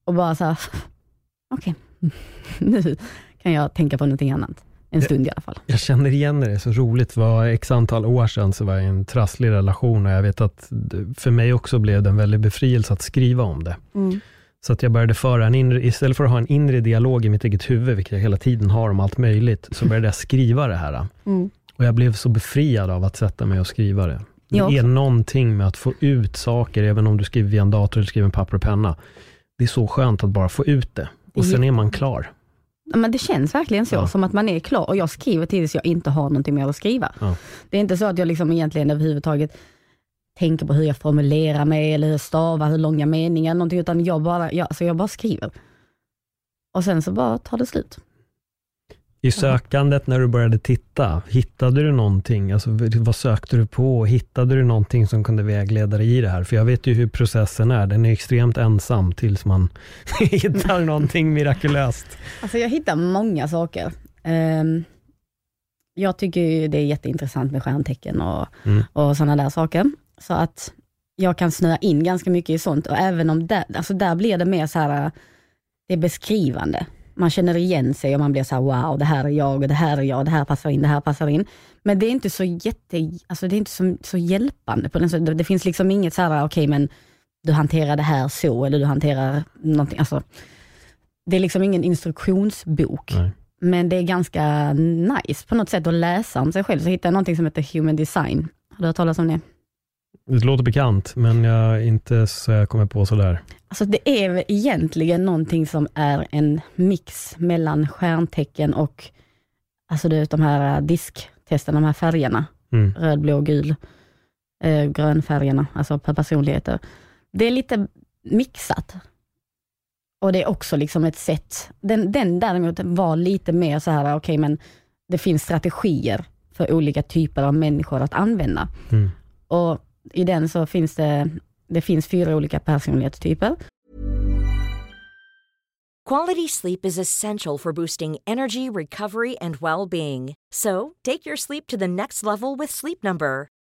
och bara så här, okej, <laughs> nu kan jag tänka på någonting annat. En stund i alla fall. Jag känner igen det, det är så roligt. Var x antal år sedan så var jag i en trasslig relation och jag vet att för mig också blev det en väldig befrielse att skriva om det. Mm. Så att jag började föra en inre, istället för att ha en inre dialog i mitt eget huvud, vilket jag hela tiden har om allt möjligt, så <laughs> började jag skriva det här. Mm. Och jag blev så befriad av att sätta mig och skriva det. Det är någonting med att få ut saker, även om du skriver via en dator eller skriver med papper och penna. Det är så skönt att bara få ut det. Och sen är man klar. Ja, Men det känns verkligen så, Ja. som att man är klar. Och jag skriver tills jag inte har någonting mer att skriva. Ja. Det är inte så att jag liksom egentligen överhuvudtaget tänker på hur jag formulerar mig, eller hur jag stavar, hur långa meningar, någonting, utan jag bara, jag, alltså jag bara skriver. Och sen så bara tar det slut. I sökandet när du började titta, hittade du någonting? Alltså, vad sökte du på? Hittade du någonting som kunde vägleda dig i det här? För jag vet ju hur processen är. Den är extremt ensam tills man <laughs> hittar någonting mirakulöst. Alltså jag hittar många saker. Ehm, jag tycker det är jätteintressant med stjärntecken och, Mm. och sådana där saker. Så att jag kan snöa in ganska mycket i sånt och även om där, alltså där blir det mer så här, det är beskrivande. Man känner igen sig och man blir så här, wow, det här är jag och det här är jag, det här passar in, det här passar in. Men det är inte så jätte, alltså det är inte så, så hjälpande på den så det, det finns liksom inget så här, okej men du hanterar det här så eller du hanterar någonting, alltså det är liksom ingen instruktionsbok. Nej. Men det är ganska nice på något sätt att läsa om sig själv. Så hittade jag någonting som heter Human Design. Har du hört talas om det? Det låter bekant, men jag inte så jag kommer på sådär. Alltså det är väl egentligen någonting som är en mix mellan stjärntecken och alltså du vet, de här disktesterna, de här färgerna. Mm. Röd, blå, gul, eh, grönfärgerna, alltså per personligheter. Det är lite mixat. Och det är också liksom ett sätt, den, den däremot var lite mer så här, okej men det finns strategier för olika typer av människor att använda. Mm. Och i den så finns det, det finns fyra olika personlighetstyper. Quality sleep is essential for boosting energy, recovery, and well being. So, take your sleep to the next level with Sleep Number.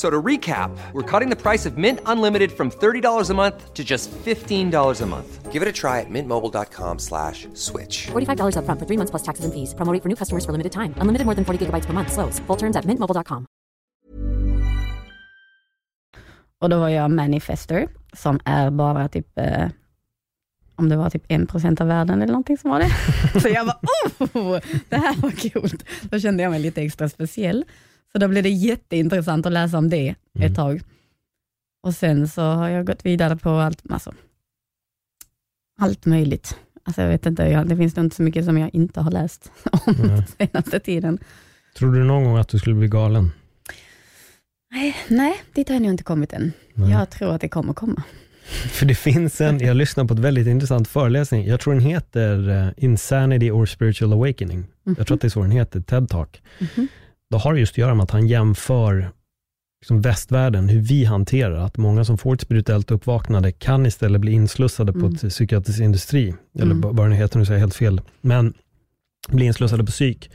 F- So to recap, we're cutting the price of Mint Unlimited from $30 a month to just $15 a month. Give it a try at mintmobile.com slash switch. $45 upfront for three months plus taxes and fees. Promo rate for new customers for limited time. Unlimited more than 40 gigabytes per month. Slows. Full terms at mintmobile.com. Och då var jag manifester, som är bara typ, eh, om det var typ 1% av världen eller någonting som var det. <laughs> Så jag bara, oh, det här var coolt. Då kände jag mig lite extra speciell. Så då blev det jätteintressant att läsa om det ett tag. Och sen så har jag gått vidare på allt, alltså, allt möjligt. Alltså jag vet inte, jag, det finns nog inte så mycket som jag inte har läst <laughs> om Nej. <laughs> senaste tiden. Trodde du någon gång att du skulle bli galen? Nej, nej dit har jag nog inte kommit än. Nej. Jag tror att det kommer komma. <laughs> För det finns en, jag lyssnade på ett väldigt intressant föreläsning. Jag tror den heter eh, Insanity or Spiritual Awakening. Jag tror att det är så den heter, TED Talk. Mhm. Då har det just att göra med att han jämför liksom västvärlden, hur vi hanterar att många som får ett spirituellt uppvaknande kan istället bli inslussade på Mm. ett psykiatrisk industri, eller Mm. vad vad den heter, nu säger jag helt fel, men bli inslussade på psyk.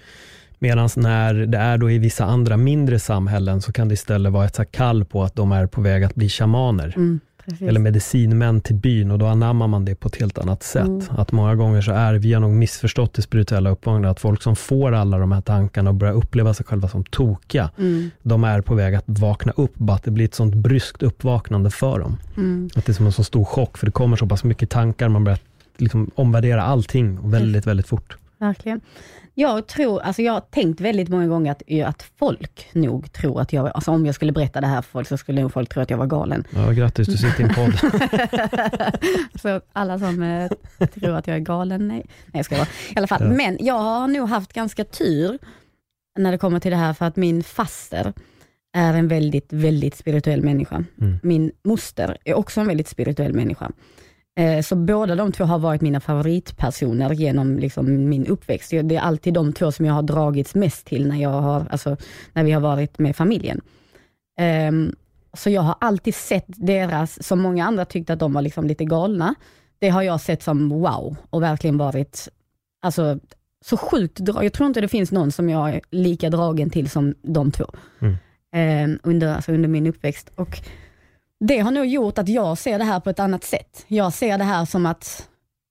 Medan när det är då i vissa andra mindre samhällen så kan det istället vara ett kall på att de är på väg att bli shamaner Mm, precis. eller medicinmän till byn och då anammar man det på ett helt annat sätt. Mm. Att många gånger så är, vi har nog missförstått det spirituella uppvaknandet, att folk som får alla de här tankarna och börjar uppleva sig själva som tokiga, Mm, de är på väg att vakna upp, bara att det blir ett sånt bryskt uppvaknande för dem. mm. Att det är som en så stor chock, för det kommer så pass mycket tankar, man börjar liksom omvärdera allting väldigt, väldigt fort. verkligen. Jag tror, alltså jag har tänkt väldigt många gånger att, att folk nog tror att jag, alltså om jag skulle berätta det här för folk så skulle nog folk tro att jag var galen. Ja, grattis, du sitter i en podd. <laughs> så alla som eh, tror att jag är galen, nej, nej jag ska vara. I alla fall, ja. men jag har nog haft ganska tur när det kommer till det här för att min faster är en väldigt, väldigt spirituell människa. Mm. Min moster är också en väldigt spirituell människa. Eh, så båda de två har varit mina favoritpersoner genom liksom min uppväxt. Det är alltid de två som jag har dragits mest till när, jag har, alltså, när vi har varit med familjen. Um, så jag har alltid sett deras, som många andra tyckte att de var liksom lite galna, det har jag sett som wow och verkligen varit alltså, så sjukt Jag tror inte det finns någon som jag är lika dragen till som de två. Mm. Um, under, alltså under min uppväxt. Och det har nog gjort att jag ser det här på ett annat sätt. Jag ser det här som att,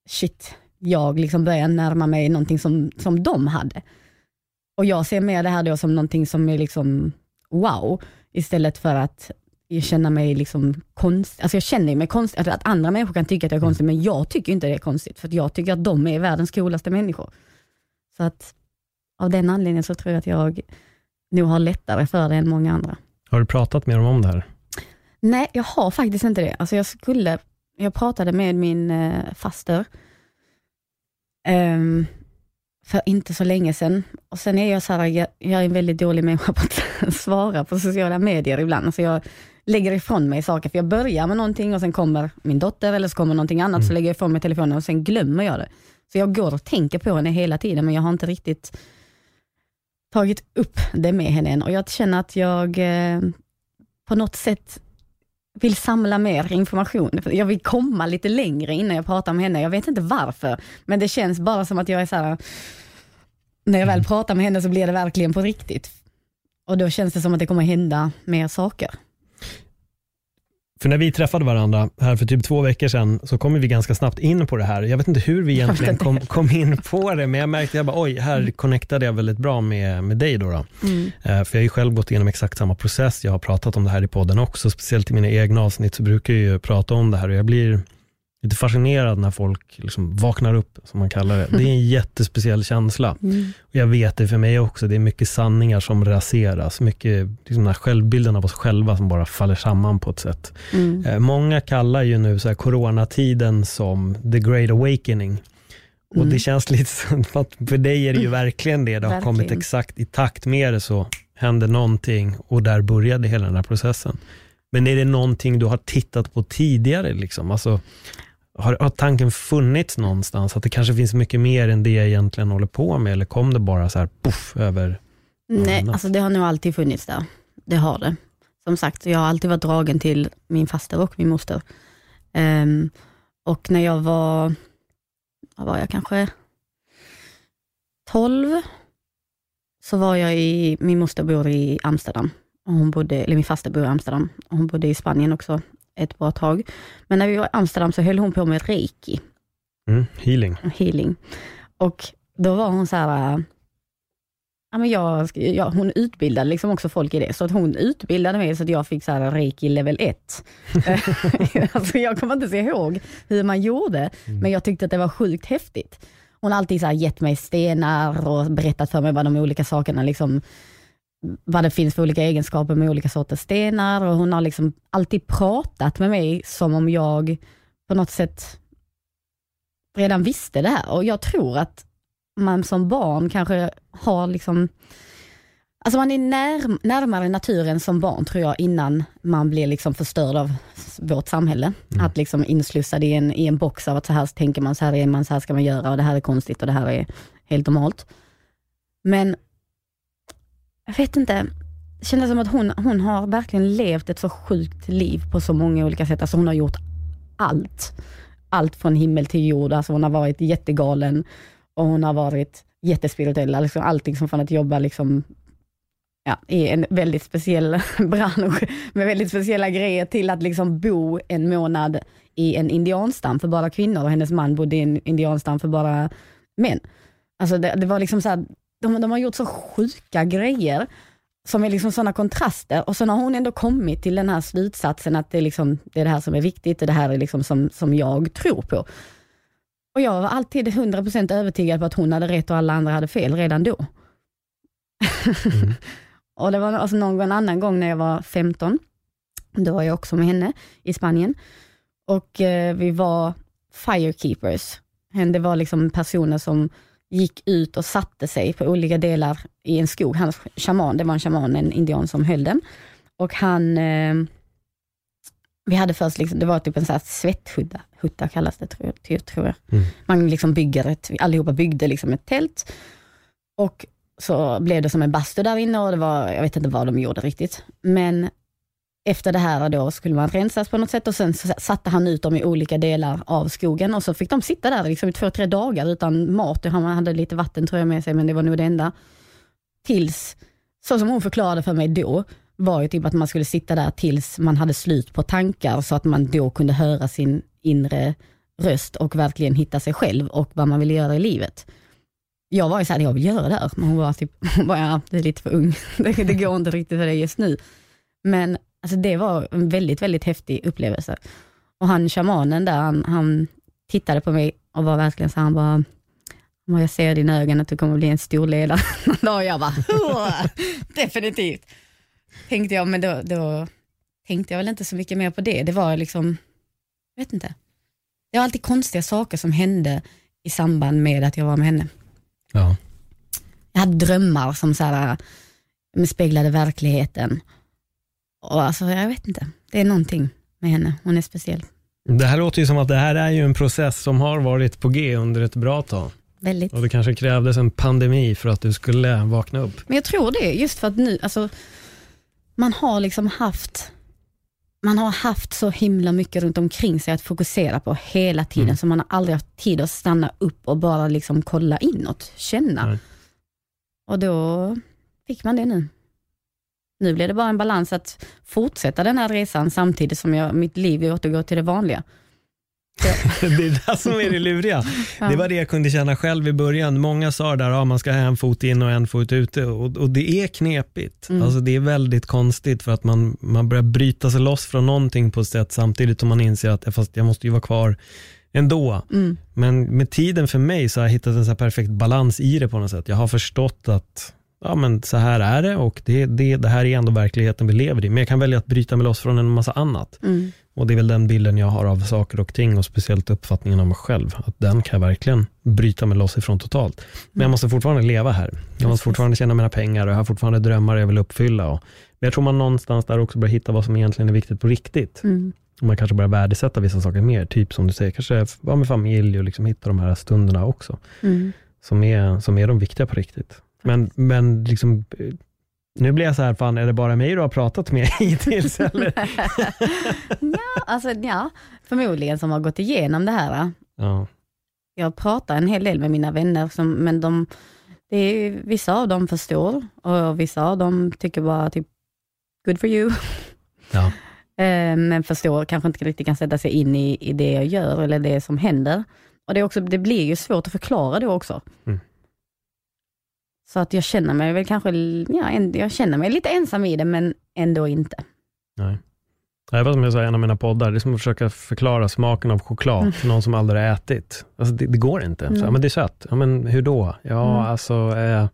shit, jag liksom börjar närma mig någonting som, som de hade. Och jag ser mer det här då som någonting som är liksom wow, istället för att jag känner mig liksom konstig. Alltså jag känner mig konstig, att andra människor kan tycka att jag är konstig, men jag tycker inte det är konstigt, för jag tycker att de är världens coolaste människor. Så att av den anledningen så tror jag att jag nog har lättare för det än många andra. Har du pratat med dem om det här? Nej, jag har faktiskt inte det. Alltså jag skulle, jag pratade med min eh, faster um, för inte så länge sedan. Och sen är jag så här, jag, jag, är en väldigt dålig människa på att <laughs> svara på sociala medier ibland. Alltså jag lägger ifrån mig saker, för jag börjar med någonting och sen kommer min dotter eller så kommer någonting annat, mm. så lägger jag ifrån mig telefonen och sen glömmer jag det. Så jag går och tänker på henne hela tiden, men jag har inte riktigt tagit upp det med henne än. Och jag känner att jag eh, på något sätt vill samla mer information. Jag vill komma lite längre innan jag pratar med henne. Jag vet inte varför, men det känns bara som att jag är så här, när jag väl mm. pratar med henne så blir det verkligen på riktigt. Och då känns det som att det kommer hända mer saker. För när vi träffade varandra här för typ två veckor sedan så kom vi ganska snabbt in på det här. Jag vet inte hur vi egentligen kom, <laughs> kom in på det, men jag märkte att oj, här mm. connectade jag väldigt bra med, med dig. Då, då. Mm. Uh, för jag har ju själv gått igenom exakt samma process. Jag har pratat om det här i podden också, speciellt i mina egna avsnitt så brukar jag ju prata om det här och jag blir lite fascinerad när folk liksom vaknar upp, som man kallar det. Det är en <laughs> jättespeciell känsla. Mm. Och jag vet det för mig också, det är mycket sanningar som raseras. Mycket liksom den självbilden av oss själva som bara faller samman på ett sätt. Mm. Eh, många kallar ju nu så här coronatiden som the great awakening. Och mm. det känns lite <laughs> som att för dig är det ju verkligen det. Det har verkligen. kommit exakt i takt med det så hände någonting och där började hela den här processen. Men är det någonting du har tittat på tidigare? Liksom? Alltså, har, har tanken funnits någonstans att det kanske finns mycket mer än det jag egentligen håller på med eller kom det bara så här puff över? Nej, alltså det har nog alltid funnits där. Det har det. Som sagt, jag har alltid varit dragen till min faster och min moster. Um, och när jag var, vad var jag kanske 12, så var jag i, min moster bor i Amsterdam. Och hon bodde, eller min faster bor i Amsterdam. Och hon bodde i Spanien också ett bra tag. Men när vi var i Amsterdam så höll hon på med reiki. Mm, healing. Healing. Och då var hon så här, ja, men jag, ja, hon utbildade liksom också folk i det, så att hon utbildade mig så att jag fick så här reiki level 1. <laughs> <laughs> alltså jag kommer inte se ihåg hur man gjorde, mm. men jag tyckte att det var sjukt häftigt. Hon har alltid så gett mig stenar och berättat för mig vad de olika sakerna liksom vad det finns för olika egenskaper med olika sorters stenar och hon har liksom alltid pratat med mig som om jag på något sätt redan visste det här och jag tror att man som barn kanske har liksom Alltså man är när, närmare naturen som barn tror jag innan man blir liksom förstörd av vårt samhälle. Mm. Att liksom inslussad i en, i en box av att så här tänker man, så här är man, så här ska man göra och det här är konstigt och det här är helt normalt. Men jag vet inte, det kändes som att hon, hon har verkligen levt ett så sjukt liv på så många olika sätt. Alltså hon har gjort allt. Allt från himmel till jord. Alltså hon har varit jättegalen och hon har varit jättespirituell. Alltså allting som från att jobba liksom, ja, i en väldigt speciell <laughs> bransch med väldigt speciella grejer till att liksom bo en månad i en indianstam för bara kvinnor och hennes man bodde i en indianstam för bara män. Alltså det, det var liksom så här, de, de har gjort så sjuka grejer som är liksom sådana kontraster och sen har hon ändå kommit till den här slutsatsen att det är, liksom, det, är det här som är viktigt och det här är liksom som, som jag tror på. Och jag var alltid 100% övertygad på att hon hade rätt och alla andra hade fel redan då. Mm. <laughs> och det var alltså någon annan gång när jag var 15. Då var jag också med henne i Spanien. Och eh, vi var firekeepers. Det var liksom personer som gick ut och satte sig på olika delar i en skog. Hans shaman, det var en shaman, en indian som höll den. Och han, eh, vi hade först, liksom, det var typ en här svetthutta, hutta kallas det tror jag. tror jag. Mm. Man liksom bygger ett, allihopa byggde liksom ett tält. Och så blev det som en bastu där inne och det var, jag vet inte vad de gjorde riktigt. Men efter det här då skulle man rensas på något sätt och sen så satte han ut dem i olika delar av skogen och så fick de sitta där liksom i två, tre dagar utan mat. Han hade lite vatten tror jag med sig men det var nog det enda. Tills, så som hon förklarade för mig då, var ju typ att man skulle sitta där tills man hade slut på tankar så att man då kunde höra sin inre röst och verkligen hitta sig själv och vad man ville göra i livet. Jag var ju såhär, jag vill göra det här, men hon var typ, hon bara, ja, det är lite för ung, det, <laughs> det går inte riktigt för dig just nu. Men alltså, det var en väldigt, väldigt häftig upplevelse. Och han shamanen där, han, han tittade på mig och var verkligen så han bara, "Om jag ser i dina ögon att du kommer bli en stor ledare. <laughs> då jag bara, "Åh, definitivt. Tänkte jag, men då, då tänkte jag väl inte så mycket mer på det. Det var liksom, jag vet inte. Det var alltid konstiga saker som hände i samband med att jag var med henne. Ja. Jag hade drömmar som så här, men speglade verkligheten. Och alltså, jag vet inte, det är någonting med henne, hon är speciell. Det här låter ju som att det här är ju en process som har varit på G under ett bra tag. Väldigt. Och det kanske krävdes en pandemi för att du skulle vakna upp. Men jag tror det, just för att nu, alltså, man har liksom haft man har haft så himla mycket runt omkring sig att fokusera på hela tiden, Mm. så man har aldrig haft tid att stanna upp och bara liksom kolla inåt, känna. Nej. Och då fick man det nu. Nu blir det bara en balans att fortsätta den här resan samtidigt som jag, mitt liv återgår till det vanliga. <laughs> Det är det som är det luriga. Det var det jag kunde känna själv i början. Många sa där att ja, man ska ha en fot in och en fot ute och, och det är knepigt. Mm. Alltså det är väldigt konstigt för att man, man börjar bryta sig loss från någonting på ett sätt samtidigt som man inser att "Ja, fast jag måste ju vara kvar ändå. Mm. Men med tiden för mig så har jag hittat en så perfekt balans i det på något sätt. Jag har förstått att ja, men så här är det och det, det, det här är ändå verkligheten vi lever i. Men jag kan välja att bryta mig loss från en massa annat. Mm. Och det är väl den bilden jag har av saker och ting och speciellt uppfattningen av mig själv. Att den kan jag verkligen bryta mig loss ifrån totalt. Men jag måste fortfarande leva här. Jag måste fortfarande tjäna mina pengar och jag har fortfarande drömmar jag vill uppfylla. Och, men jag tror man någonstans där också börjar hitta vad som egentligen är viktigt på riktigt. Mm. Och man kanske börjar värdesätta vissa saker mer. Typ som du säger, kanske vara med familj och liksom hitta de här stunderna också. Mm. Som är, som är de viktiga på riktigt. Men, men liksom, eh, nu blir jag så här, fan är det bara mig du har pratat med <laughs> hittills? Eller? <laughs> ja, alltså, ja, förmodligen som har gått igenom det här. Ja. Jag pratar en hel del med mina vänner, som, men de, det är, vissa av dem förstår och vissa av dem tycker bara typ, good for you. Ja. <laughs> Eh, men förstår, kanske inte riktigt kan sätta sig in i, i det jag gör eller det som händer. Och det, är också, det blir ju svårt att förklara då också. Mm. Så att jag känner mig väl kanske, ja, jag känner mig lite ensam i det, men ändå inte. Nej. Det var som jag sa i en av mina poddar, det är som att försöka förklara smaken av choklad Mm. för någon som aldrig har ätit. Alltså det, det går inte. Så, Nej. ja, men det är sött. Ja, men hur då? Ja, Mm. alltså, eh,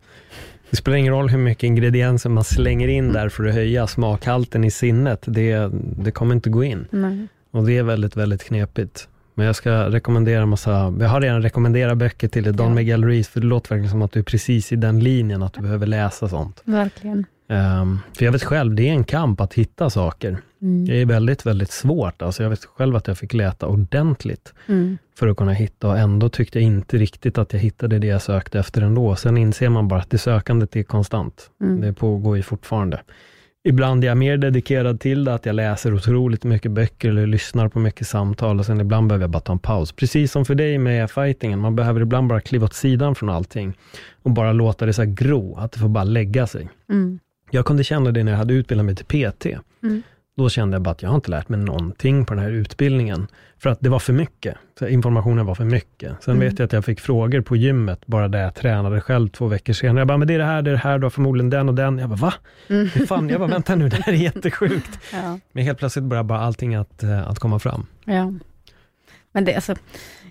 det spelar ingen roll hur mycket ingredienser man slänger in Mm. där för att höja smakhalten i sinnet. Det, det kommer inte gå in. Och det är väldigt, väldigt knepigt. Men jag ska rekommendera massa, jag har redan rekommenderat böcker till dig, Don Ja. Miguel Ruiz, för det låter verkligen som att du är precis i den linjen, att du behöver läsa sånt. Verkligen. Ehm, för jag vet själv, det är en kamp att hitta saker. Mm. Det är väldigt, väldigt svårt. Alltså jag vet själv att jag fick leta ordentligt Mm. för att kunna hitta och ändå tyckte jag inte riktigt att jag hittade det jag sökte efter ändå. Sen inser man bara att det sökandet är konstant. Mm. Det pågår ju fortfarande. Ibland är jag mer dedikerad till det, att jag läser otroligt mycket böcker eller lyssnar på mycket samtal och sen ibland behöver jag bara ta en paus. Precis som för dig med fightingen, man behöver ibland bara kliva åt sidan från allting och bara låta det så gro, att det får bara lägga sig. Mm. Jag kunde känna det när jag hade utbildat mig till PT. Mm. Då kände jag bara att jag har inte lärt mig någonting på den här utbildningen. För att det var för mycket. Så informationen var för mycket. Sen Mm. vet jag att jag fick frågor på gymmet, bara där jag tränade själv två veckor senare. Jag bara, men det är det här, det är det här, du har förmodligen den och den. Jag bara, va? Mm. Hur fan? Jag bara, vänta nu, det här är <laughs> jättesjukt. Ja. Men helt plötsligt börjar bara allting att, eh, att komma fram. Ja. Men det, alltså,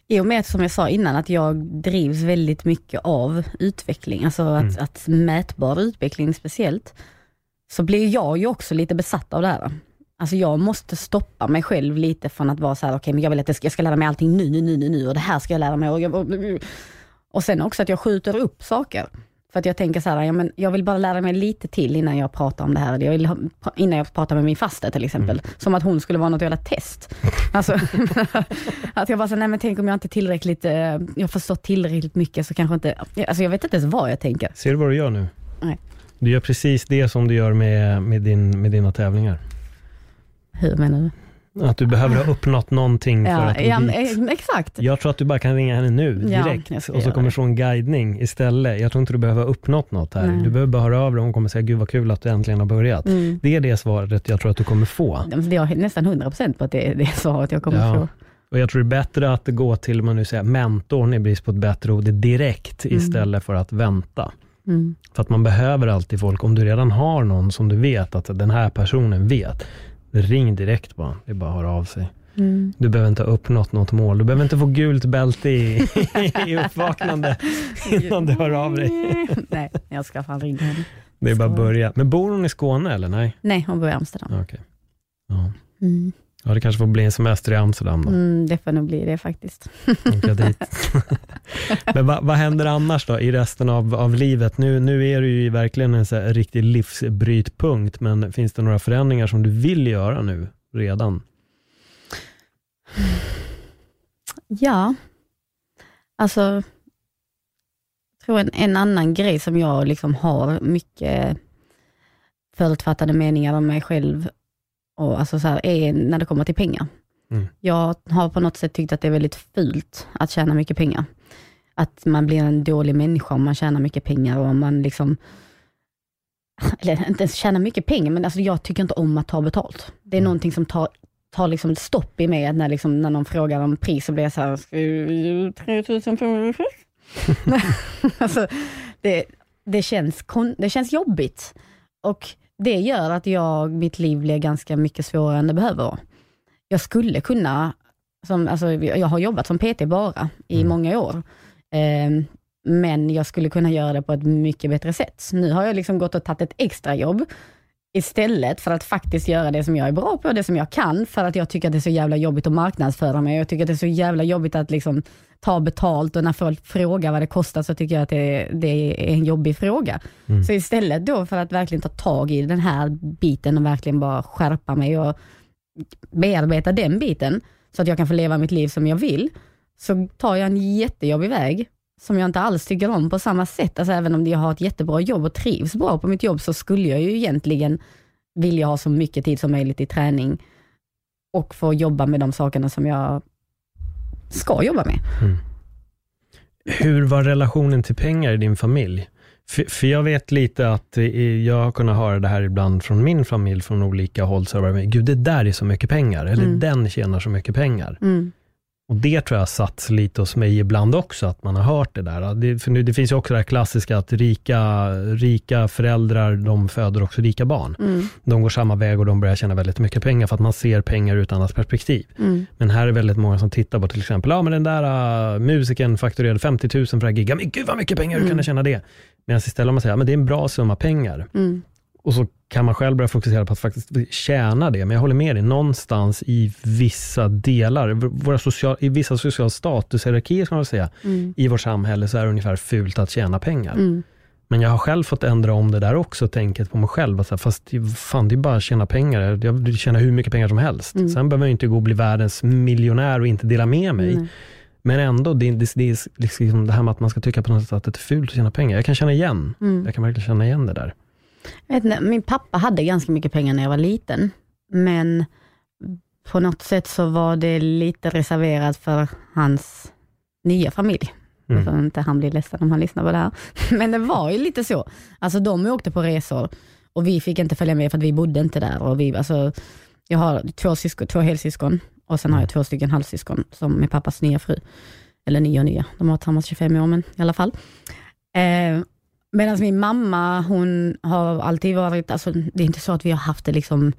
i och med som jag sa innan att jag drivs väldigt mycket av utveckling, alltså att, Mm. att mätbar utveckling speciellt, så blir jag ju också lite besatt av det här. Alltså jag måste stoppa mig själv lite från att vara så här, okej men jag vill att jag ska, jag ska lära mig allting nu, nu, nu, nu, nu och det här ska jag lära mig. Och, jag, och, och sen också att jag skjuter upp saker. För att jag tänker så här, ja, men jag vill bara lära mig lite till innan jag pratar om det här. Jag vill ha, innan jag pratar med min faste till exempel. Som att hon skulle vara något jävla test. <laughs> Alltså, <laughs> att jag bara så, nej men tänk om jag inte tillräckligt, eh, jag har förstått tillräckligt mycket så kanske inte, alltså jag vet inte ens vad jag tänker. Ser du vad du gör nu? Nej. Du gör precis det som du gör med, med, din, med dina tävlingar. Hur menar du? Att du behöver ha uppnått någonting för Ja, att gå ja, dit. exakt. Jag tror att du bara kan ringa henne nu Ja, direkt ska och så kommer få en guidning istället. Jag tror inte du behöver ha uppnått något här. Nej. Du behöver bara höra av dig och hon kommer säga, gud vad kul att du äntligen har börjat. Mm. Det är det svaret jag tror att du kommer få. Jag är nästan 100% på att det är det svaret jag kommer Ja. få. Och jag tror det är bättre att gå till, man nu säger mentorn i brist på ett bättre ord, direkt istället för att vänta. Mm. För att man behöver alltid folk, om du redan har någon som du vet att den här personen vet, ring direkt bara. Det är bara att höra av sig. Mm. Du behöver inte ha uppnått något mål. Du behöver inte få gult bälte i, <laughs> i uppvaknande innan du hör av dig. <laughs> Nej, jag ska fan ringa henne. Det är bara att börja. Men bor hon i Skåne eller nej? Nej, hon bor i Amsterdam. Okej. Ja. Mm. Ja, det kanske får bli en semester i Amsterdam då. Mm, det får nog bli det faktiskt. <laughs> Men vad, vad händer annars då i resten av, av livet? Nu, nu är du ju verkligen en så här riktig livsbrytpunkt, men finns det några förändringar som du vill göra nu redan? Ja, alltså, jag tror en, en annan grej som jag liksom har mycket förutfattade meningar om mig själv och alltså så här, är när det kommer till pengar. Mm. Jag har på något sätt tyckt att det är väldigt fult att tjäna mycket pengar. Att man blir en dålig människa om man tjänar mycket pengar och om man liksom, <laughs> eller inte ens tjänar mycket pengar, men alltså jag tycker inte om att ta betalt. Det är Mm. någonting som tar tar liksom stopp i mig, när, liksom, när någon frågar om pris så blir jag så här, "Ska du- 3500 <laughs> <laughs> alltså, det, det, känns kon, det känns jobbigt. Och det gör att jag, mitt liv blir ganska mycket svårare än det behöver vara. Jag skulle kunna, som, alltså, jag har jobbat som PT bara i Mm. många år. Ehm, men jag skulle kunna göra det på ett mycket bättre sätt. Nu har jag liksom gått och tagit ett extra jobb istället för att faktiskt göra det som jag är bra på, det som jag kan, för att jag tycker att det är så jävla jobbigt att marknadsföra mig. Jag tycker att det är så jävla jobbigt att liksom ta betalt och när folk frågar vad det kostar så tycker jag att det, det är en jobbig fråga. Mm. Så istället då för att verkligen ta tag i den här biten och verkligen bara skärpa mig och bearbeta den biten så att jag kan få leva mitt liv som jag vill, så tar jag en jättejobbig väg som jag inte alls tycker om på samma sätt. Alltså även om jag har ett jättebra jobb och trivs bra på mitt jobb så skulle jag ju egentligen vilja ha så mycket tid som möjligt i träning och få jobba med de sakerna som jag ska jobba med. Hur var relationen till pengar i din familj? För, för jag vet lite att jag har kunnat höra det här ibland från min familj från olika håll. Så det varit, Gud, det där är så mycket pengar. Eller Mm. den tjänar så mycket pengar. Mm. Och det tror jag satt lite hos mig ibland också, att man har hört det där. Det, för nu, det finns ju också det här klassiska att rika, rika föräldrar, de föder också rika barn. Mm. De går samma väg och de börjar tjäna väldigt mycket pengar för att man ser pengar ur ett annat perspektiv. Mm. Men här är väldigt många som tittar på till exempel, ja men den där uh, musikern fakturerade 50 000 för här giget, men gud vad mycket pengar, hur kan Mm. du tjäna det? Medan istället om man säger, ja men det är en bra summa pengar. Mm. Och så kan man själv börja fokusera på att faktiskt tjäna det. Men jag håller med dig, någonstans i vissa delar, våra social, i vissa sociala statushierarkier ska man väl säga, Mm. i vårt samhälle så är det ungefär fult att tjäna pengar. Mm. Men jag har själv fått ändra om det där också, tänket på mig själv. Att så här, fast fan, det är bara att tjäna pengar. Jag vill tjäna hur mycket pengar som helst. Mm. Sen behöver jag inte gå och bli världens miljonär och inte dela med mig. Nej. Men ändå, det, det, det är liksom det här med att man ska tycka på något sätt att det är fult att tjäna pengar. Jag kan känna igen. Mm. Jag kan verkligen känna igen det där. Jag vet inte, min pappa hade ganska mycket pengar när jag var liten, men på något sätt så var det lite reserverat för hans nya familj. Mm. Så inte han blir ledsen om han lyssnar på det här. <laughs> Men det var ju lite så. Alltså de åkte på resor och vi fick inte följa med för att vi bodde inte där. Och vi, alltså, jag har två, syskon, två helsyskon och sen har jag två stycken halvsyskon som med pappas nya fru. Eller nya och nya, de har varit tillsammans 25 år men i alla fall. Eh, Medan min mamma, hon har alltid varit, alltså, det är inte så att vi har haft det liksom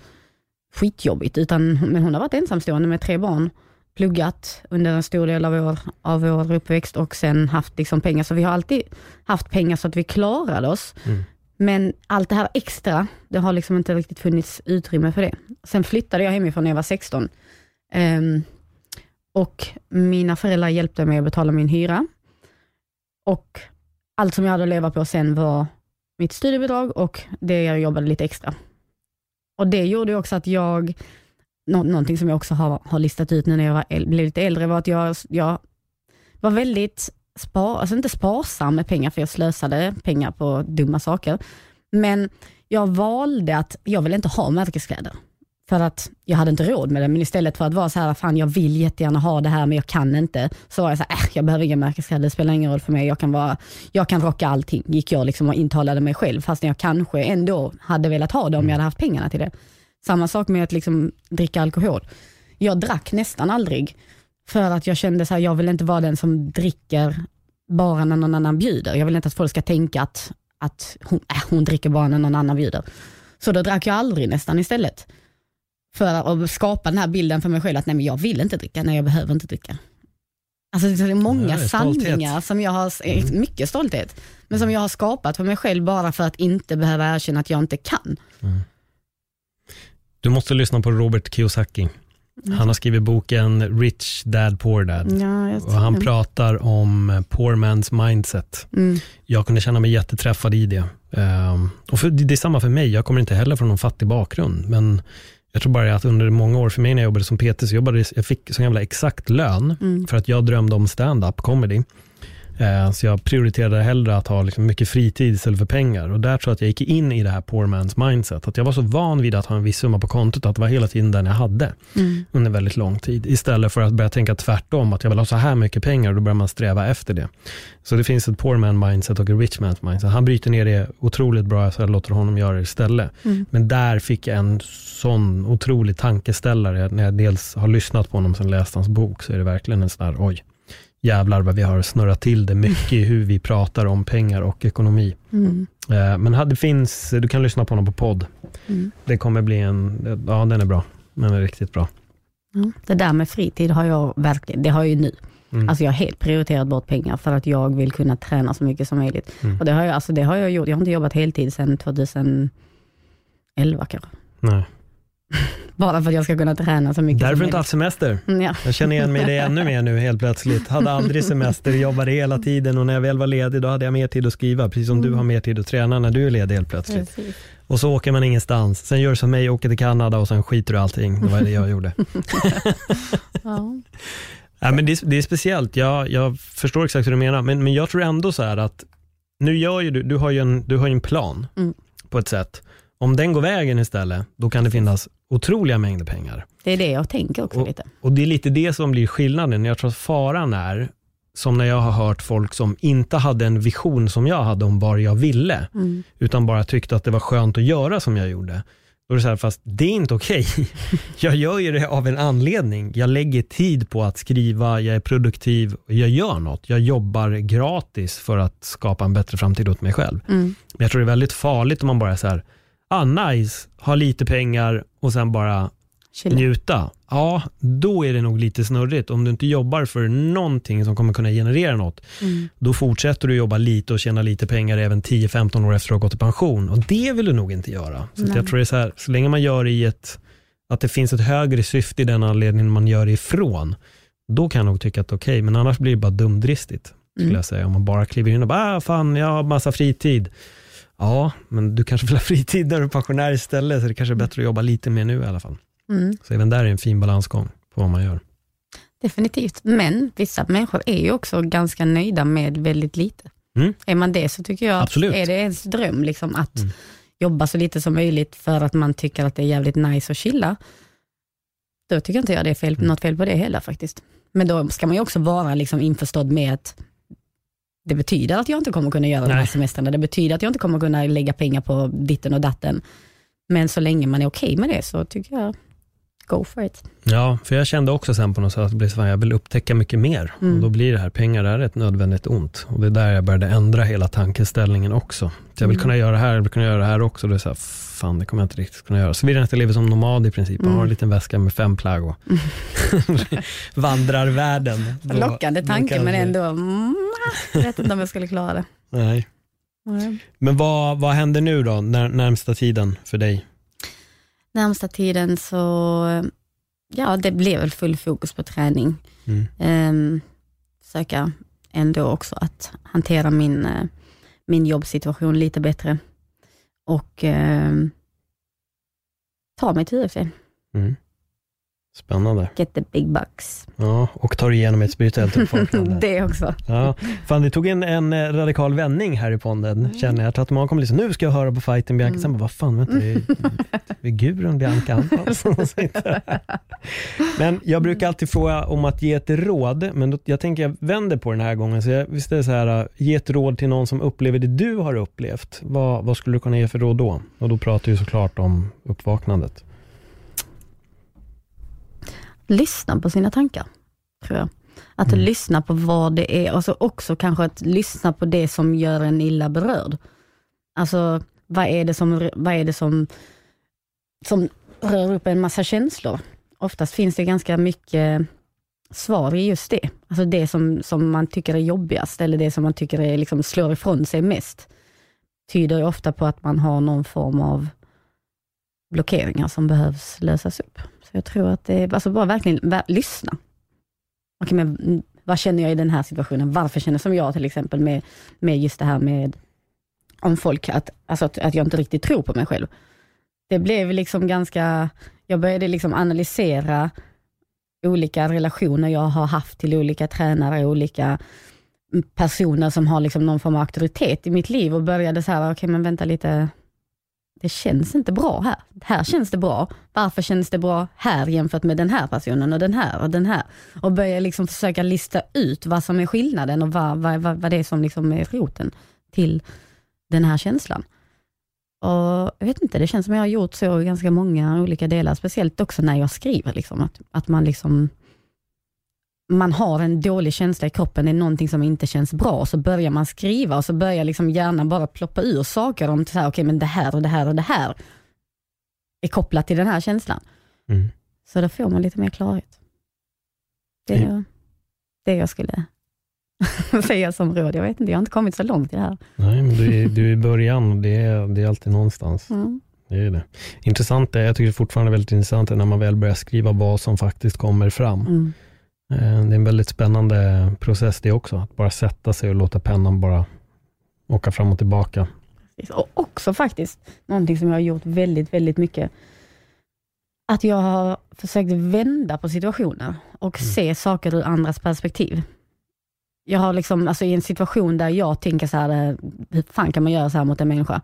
skitjobbigt, utan men hon har varit ensamstående med tre barn pluggat under en stor del av vår, av vår uppväxt och sen haft liksom pengar. Så vi har alltid haft pengar så att vi klarade oss. Mm. Men allt det här extra, det har liksom inte riktigt funnits utrymme för det. Sen flyttade jag hemifrån när jag var 16. Ehm, och mina föräldrar hjälpte mig att betala min hyra. Och allt som jag hade att leva på sen var mitt studiebidrag och det jag jobbade lite extra. Och det gjorde också att jag, nå, någonting som jag också har, har listat ut nu när jag var, blev lite äldre, var att jag, jag var väldigt spar, alltså inte sparsam med pengar, för jag slösade pengar på dumma saker. Men jag valde att, jag vill inte ha märkeskläder. För att jag hade inte råd med det, men istället för att vara så här, fan jag vill jättegärna ha det här men jag kan inte. Så var jag så här, äh, jag behöver inga märkeskläder, det spelar ingen roll för mig. Jag kan, vara, jag kan rocka allting, gick jag liksom och intalade mig själv. Fast jag kanske ändå hade velat ha det om jag hade haft pengarna till det. Samma sak med att liksom dricka alkohol. Jag drack nästan aldrig. För att jag kände så här, jag vill inte vara den som dricker bara när någon annan bjuder. Jag vill inte att folk ska tänka att, att hon, äh, hon dricker bara när någon annan bjuder. Så då drack jag aldrig nästan istället. För att skapa den här bilden för mig själv att nej men jag vill inte dricka, nej jag behöver inte dricka. Alltså det är många Ja, sanningar som jag har, eh, mycket stolthet, men som jag har skapat för mig själv bara för att inte behöva erkänna att jag inte kan. Du måste lyssna på Robert Kiyosaki. Han har skrivit boken Rich Dad Poor Dad. Ja, Och han pratar om poor man's mindset. mm, Jag kunde känna mig jätteträffad i det. Ehm, och för, det är samma för mig, jag kommer inte heller från någon fattig bakgrund. Men jag tror bara att under många år för mig när jag jobbade som PT, så jobbade jag fick så jävla exakt lön mm, för att jag drömde om stand-up comedy. Eh, Så jag prioriterade hellre att ha liksom mycket fritid istället för pengar. Och där tror jag att jag gick in i det här poor man's mindset. Att jag var så van vid att ha en viss summa på kontot, att det var hela tiden den jag hade mm, under väldigt lång tid. Istället för att börja tänka tvärtom, att jag vill ha så här mycket pengar och då börjar man sträva efter det. Så det finns ett poor man mindset och ett rich man mindset. Han bryter ner det otroligt bra, så jag låter honom göra det istället. mm. Men där fick jag en sån otrolig tankeställare. När jag dels har lyssnat på honom, sen läst hans bok, så är det verkligen en sån här, oj, jävlar vad vi har snurrat till det mycket i hur vi pratar om pengar och ekonomi. Mm, Eh, Men det finns, du kan lyssna på honom på podd. mm. Det kommer bli en, ja den är bra. Den är riktigt bra. Ja, det där med fritid har jag verkligen, det har jag ju nu. Mm. Alltså jag har helt prioriterat bort pengar för att jag vill kunna träna så mycket som möjligt. Mm. Och det har, jag, alltså det har jag gjort, jag har inte jobbat heltid sedan 2011 kanske. Nej. <laughs> Bara för att jag ska kunna träna så mycket Därför som inte haft semester. Mm, Ja. Jag känner igen mig i det ännu mer nu helt plötsligt. Hade aldrig semester, jobbade hela tiden och när jag väl var ledig då hade jag mer tid att skriva. Precis som du har mer tid att träna när du är ledig helt plötsligt. Precis. Och så åker man ingenstans. Sen gör du som mig, åker till Kanada och sen skiter du allting. Det var det jag gjorde. <laughs> Ja. <laughs> Ja, men det, är, det är speciellt, jag, jag förstår exakt hur du menar, men, men jag tror ändå så här att nu gör ju du, du har ju en, du har en plan Mm. på ett sätt. Om den går vägen istället, då kan det finnas otroliga mängder pengar. Det är det jag tänker också Och- lite. Och det är lite det som blir skillnaden. Jag tror att faran är, som när jag har hört folk som inte hade en vision som jag hade om vad jag ville, Mm. utan bara tyckte att det var skönt att göra som jag gjorde. Då är det så här, fast det är inte okej. <laughs> Jag gör ju det av en anledning. Jag lägger tid på att skriva, jag är produktiv, jag gör något. Jag jobbar gratis för att skapa en bättre framtid åt mig själv. Mm. Men jag tror det är väldigt farligt om man bara är så här, ah nice, ha lite pengar och sen bara Chilla. njuta. Ja, då är det nog lite snurrigt. Om du inte jobbar för någonting som kommer kunna generera något, Mm. då fortsätter du jobba lite och tjäna lite pengar även 10-15 år efter att ha gått i pension. Och det vill du nog inte göra. Så jag tror det är så här, så länge man gör i ett, att det finns ett högre syfte i den anledningen man gör ifrån, då kan jag nog tycka att det är okej, men annars blir det bara dumdristigt, skulle Mm. jag säga. Om man bara kliver in och bara, ah, fan, jag har massa fritid. Ja, men du kanske vill ha fritid när du är pensionär istället, så det kanske är bättre att jobba lite mer nu i alla fall. Mm. Så även där är en fin balansgång på vad man gör. Definitivt, men vissa människor är ju också ganska nöjda med väldigt lite. Mm. Är man det så tycker jag Absolut. att är det ens dröm liksom att Mm. jobba så lite som möjligt för att man tycker att det är jävligt nice att chilla, då tycker inte jag det är fel, Mm. något fel på det heller faktiskt. Men då ska man ju också vara liksom införstådd med att det betyder att jag inte kommer kunna göra de här Nej. semestrarna, det betyder att jag inte kommer kunna lägga pengar på ditten och datten. Men så länge man är okej med det så tycker jag go for it. Ja, för jag kände också sen på något sätt att jag vill upptäcka mycket mer. Mm. Och då blir det här, pengar är ett nödvändigt ont. Och det är där jag började ändra hela tankeställningen också. Så jag vill Mm. kunna göra det här, jag vill kunna göra det här också. Det är så här, fan det kommer jag inte riktigt kunna göra. Så vill jag inte leva som nomad i princip. Jag har en Mm. liten väska med fem plagg och <laughs> vandrar världen. <laughs> Då- Lockande tanke men ändå, mm, <laughs> jag vet inte om jag skulle klara det. Nej. Nej. Men vad, vad händer nu då, när, närmsta tiden för dig? Närmsta tiden så, ja det blev väl full fokus på träning. Mm. Ehm, försöka ändå också att hantera min, eh, min jobbsituation lite bättre. Och ehm, ta mig till UFC. Mm. Spännande. Get the big bucks. Ja, och tar igenom ett spirituellt uppvaknande. <laughs> det också. Ja, fan det tog en, en eh, radikal vändning här i ponden, känner jag. Att man kom liksom, nu ska jag höra på fighten Bianca, sen bara, vad fan, vänta, det är, det är Gudrun Bianca Antonsson som <laughs> sitter här. Men jag brukar alltid fråga om att ge ett råd, men då, jag tänker jag vänder på den här gången. Så jag, visst är det så här, eh, ge ett råd till någon som upplever det du har upplevt. Vad, vad skulle du kunna ge för råd då? Och då pratar vi såklart om uppvaknandet. Lyssna på sina tankar, tror jag. Att Mm. lyssna på vad det är och så också kanske att lyssna på det som gör en illa berörd. Alltså, vad är det som, vad är det som, som rör upp en massa känslor? Oftast finns det ganska mycket svar i just det. Alltså det som, som man tycker är jobbigast eller det som man tycker är, liksom, slår ifrån sig mest tyder ofta på att man har någon form av blockeringar som behövs lösas upp. Så jag tror att det är, alltså bara verkligen ver- lyssna. Okej, men vad känner jag i den här situationen? Varför känner jag som jag till exempel med, med just det här med om folk, att, alltså att, att jag inte riktigt tror på mig själv. Det blev liksom ganska, jag började liksom analysera olika relationer jag har haft till olika tränare, olika personer som har liksom någon form av auktoritet i mitt liv och började så här, okej men vänta lite, det känns inte bra här. Här känns det bra. Varför känns det bra här jämfört med den här personen och den här och den här? Och börja liksom försöka lista ut vad som är skillnaden och vad, vad, vad, vad det är som liksom är roten till den här känslan. Och Jag vet inte, det känns som jag har gjort så i ganska många olika delar, speciellt också när jag skriver. Liksom, att, att man liksom man har en dålig känsla i kroppen, det är någonting som inte känns bra, så börjar man skriva och så börjar liksom hjärnan bara ploppa ur saker om så här, okay, men det här och det här och det här är kopplat till den här känslan. Mm. Så då får man lite mer klarhet. Det är det jag skulle <laughs> säga som råd. Jag vet inte, jag har inte kommit så långt i det här. Nej, men du är, du är i början och det är, det är alltid någonstans. Mm. Det är det. Intressant är, jag tycker fortfarande väldigt intressant är när man väl börjar skriva vad som faktiskt kommer fram. Mm. Eh, Det är en väldigt spännande process det också, att bara sätta sig och låta pennan bara åka fram och tillbaka. Och också faktiskt, någonting som jag har gjort väldigt, väldigt mycket, att jag har försökt vända på situationer och se saker ur andras perspektiv. Jag har liksom, alltså i en situation där jag tänker så här, eh, hur fan kan man göra så här mot en människa?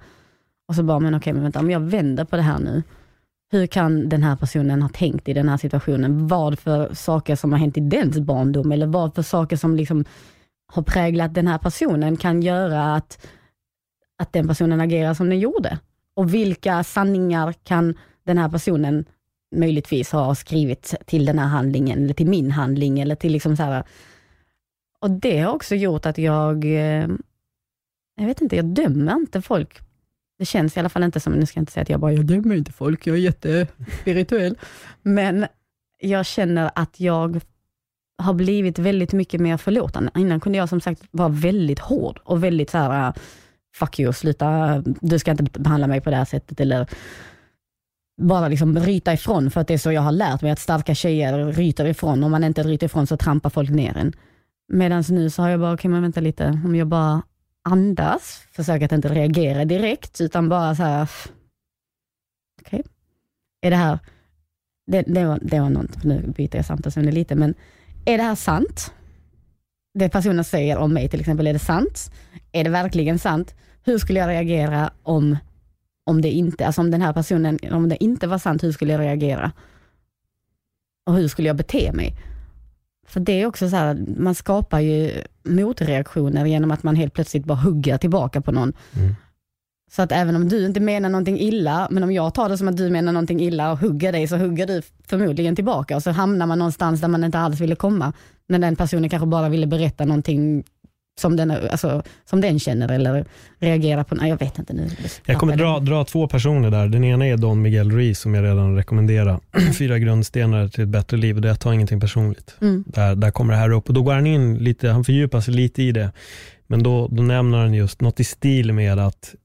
Och så bara, men okej, men vänta, om jag vänder på det här nu, hur kan den här personen ha tänkt i den här situationen? Vad för saker som har hänt i dens barndom, eller vad för saker som liksom har präglat den här personen kan göra att att den personen agerar som den gjorde. Och vilka sanningar kan den här personen möjligtvis ha skrivit till den här handlingen, eller till min handling, eller till liksom så här. Och det har också gjort att jag, eh, jag vet inte, jag dömer inte folk. Det känns i alla fall inte som, nu ska jag inte säga att jag bara, jag dömer inte folk, jag är jättespirituell. Men jag känner att jag har blivit väldigt mycket mer förlåtande. Innan kunde jag som sagt vara väldigt hård och väldigt så här, ah, fuck you, sluta, du ska inte behandla mig på det här sättet, eller bara liksom ryta ifrån, för att det är så jag har lärt mig, att starka tjejer ryter ifrån. Om man inte ryter ifrån så trampar folk ner en. Medan nu så har jag bara, okej men vänta lite, om jag bara andas, försöka att inte reagera direkt, utan bara så här, okej, är det här, det, det, var, det var något, nu byter jag samtalsämne lite, men är det här sant? Det personen säger om mig till exempel, är det sant? Är det verkligen sant? Hur skulle jag reagera om, om det inte, alltså om den här personen, om det inte var sant, hur skulle jag reagera? Och hur skulle jag bete mig? För det är också så här, man skapar ju motreaktioner genom att man helt plötsligt bara hugger tillbaka på någon. Mm. Så att även om du inte menar någonting illa, men om jag tar det som att du menar någonting illa och hugger dig, så hugger du förmodligen tillbaka och så hamnar man någonstans där man inte alls ville komma. När den personen kanske bara ville berätta någonting som den, alltså, som den känner eller reagera på. Nej, jag vet inte nu. Jag kommer dra, dra två personer där. Den ena är Don Miguel Ruiz som jag redan rekommenderar. <clears throat> Fyra grundstenar till ett bättre liv det är att ta ingenting personligt. Mm. Där, där kommer det här upp och då går han in lite, han fördjupar sig lite i det. Men då, då nämner han just något i stil med att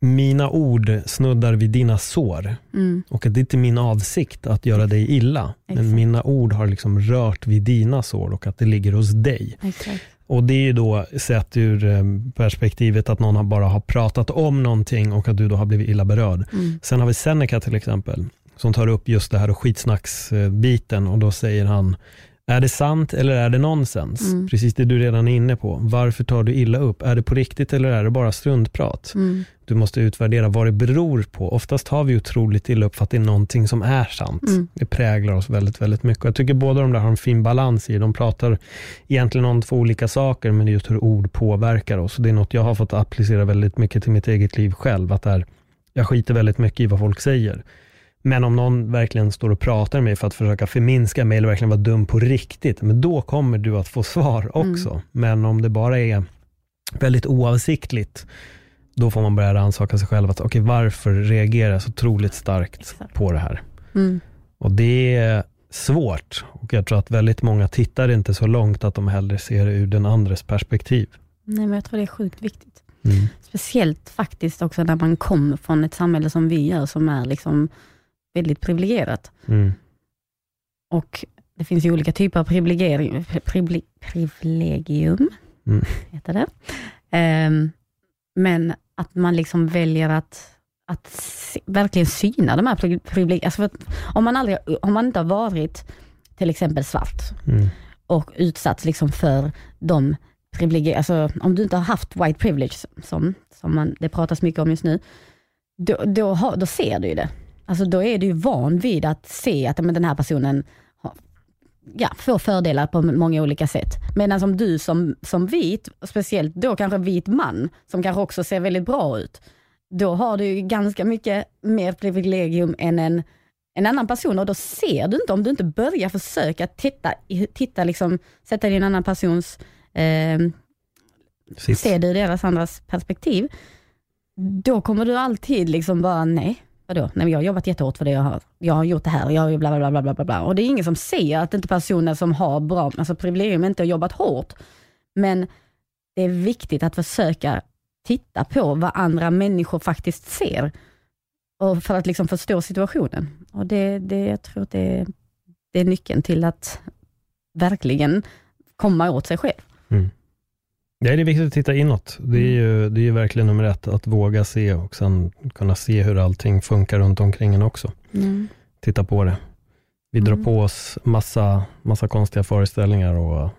mina ord snuddar vid dina sår Mm. och att det inte är min avsikt att göra dig illa. Men Exakt. mina ord har liksom rört vid dina sår och att det ligger hos dig. Exakt. Och det är ju då sett ur eh, perspektivet att någon bara har pratat om någonting och att du då har blivit illa berörd. Mm. Sen har vi Seneca till exempel, som tar upp just det här och skitsnacksbiten och då säger han, är det sant eller är det nonsens? Mm. Precis det du redan är inne på. Varför tar du illa upp? Är det på riktigt eller är det bara struntprat? Mm. Du måste utvärdera vad det beror på. Oftast har vi otroligt illa upp för att det är någonting som är sant. Mm. Det präglar oss väldigt, väldigt mycket. Jag tycker båda de där har en fin balans i. De pratar egentligen om två olika saker, men det är just hur ord påverkar oss. Det är något jag har fått applicera väldigt mycket till mitt eget liv själv. Att där, jag skiter väldigt mycket i vad folk säger. Men om någon verkligen står och pratar med mig för att försöka förminska mig eller verkligen vara dum på riktigt, men då kommer du att få svar också. Men om det bara är väldigt oavsiktligt, då får man börja rannsaka sig själv. att Okej, varför reagerar jag så otroligt starkt Exakt. på det här? Mm. Och det är svårt och jag tror att väldigt många tittar inte så långt att de hellre ser det ur den andres perspektiv. Nej, men jag tror det är sjukt viktigt. Mm. Speciellt faktiskt också när man kommer från ett samhälle som vi gör, som är liksom väldigt privilegierat. Mm. Och det finns ju olika typer av privilegium, privile, privilegium Mm. heter det. Ehm, men att man liksom väljer att, att verkligen syna de här privilegierna. Alltså om, man aldrig, om man inte har varit till exempel svart Mm. och utsatts liksom för de privilegier, alltså om du inte har haft white privilege, som, som man, det pratas mycket om just nu, då, då, har, då ser du ju det. Alltså då är du ju van vid att se att men den här personen har, ja, får fördelar på många olika sätt. Medan som du som, som vit, speciellt då kanske vit man, som kanske också ser väldigt bra ut, då har du ju ganska mycket mer privilegium än en, en annan person och då ser du inte, om du inte börjar försöka titta, titta liksom, sätta dig i en annan persons, eh, Sits. se det ur deras andras perspektiv, då kommer du alltid liksom bara, nej, vadå? Nej, men jag har jobbat jättehårt för det jag har. Jag har gjort det här, jag har bla bla bla bla bla bla. Och det är ingen som säger att inte personer som har bra, alltså privilegium inte har jobbat hårt. Men det är viktigt att försöka titta på vad andra människor faktiskt ser. Och för att liksom förstå situationen. Och det, det, jag tror att det, det är nyckeln till att verkligen komma åt sig själv. Mm. Ja, det är viktigt att titta inåt. Det är ju, det är ju verkligen nummer ett, att våga se och sen kunna se hur allting funkar runt omkring en också. Titta på det. Vi drar Mm. på oss massa, massa konstiga föreställningar och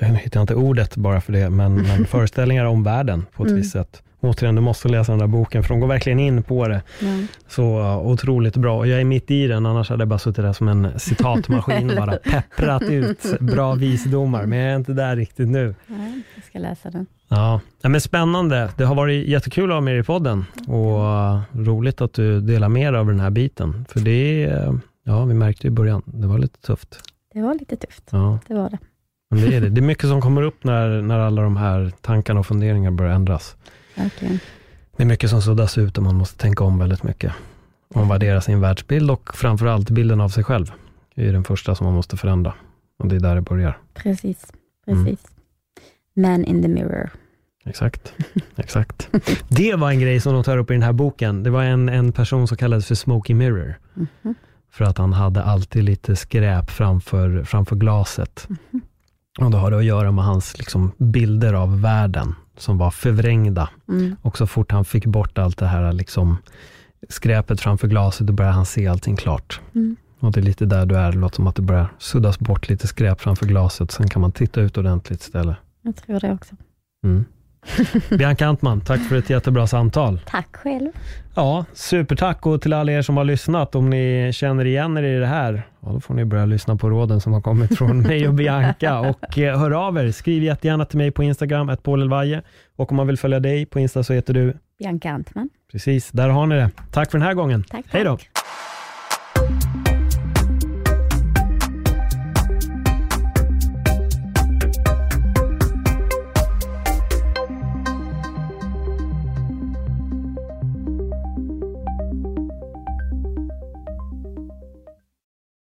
jag hittar inte ordet bara för det, men, men <laughs> föreställningar om världen på ett Mm. visst sätt. Återigen, du måste läsa den där boken, för de går verkligen in på det. Ja. Så uh, otroligt bra. Och Jag är mitt i den, annars hade jag bara suttit där som en citatmaskin och bara <laughs> pepprat ut bra visdomar. Men jag är inte där riktigt nu. Nej, jag ska läsa den. Ja, men spännande. Det har varit jättekul att ha med dig i podden och uh, roligt att du delar mer av den här biten. För det uh, ja vi märkte i början, det var lite tufft. Det var lite tufft, Ja, det var det. men det är det. Det är mycket som kommer upp när, när alla de här tankarna och funderingarna börjar ändras. Verkligen. Det är mycket som suddas ut och man måste tänka om väldigt mycket. Omvärdera sin världsbild och framförallt bilden av sig själv. Det är den första som man måste förändra. Och det är där det börjar. Precis, Mm. precis. Man in the mirror. Exakt, <laughs> exakt. Det var en grej som de tar upp i den här boken. Det var en, en person som kallades för Smoky Mirror. Mhm. För att han hade alltid lite skräp framför, framför glaset. Och då har det att göra med hans liksom, bilder av världen som var förvrängda. Mm. Och så fort han fick bort allt det här liksom, skräpet framför glaset, då började han se allting klart. Mm. Och det är lite där du är, det låter som att det börjar suddas bort lite skräp framför glaset, sen kan man titta ut ordentligt istället. Jag tror det också. Mm. <laughs> Bianca Antman, tack för ett jättebra samtal. Tack själv. Ja, supertack och till alla er som har lyssnat. Om ni känner igen er i det här, ja, då får ni börja lyssna på råden som har kommit från mig och Bianca. <laughs> Och eh, hör av er, skriv jättegärna till mig på Instagram, ett Och om man vill följa dig på Insta så heter du? Bianca Antman. Precis, där har ni det. Tack för den här gången. Tack, Hej då! tack.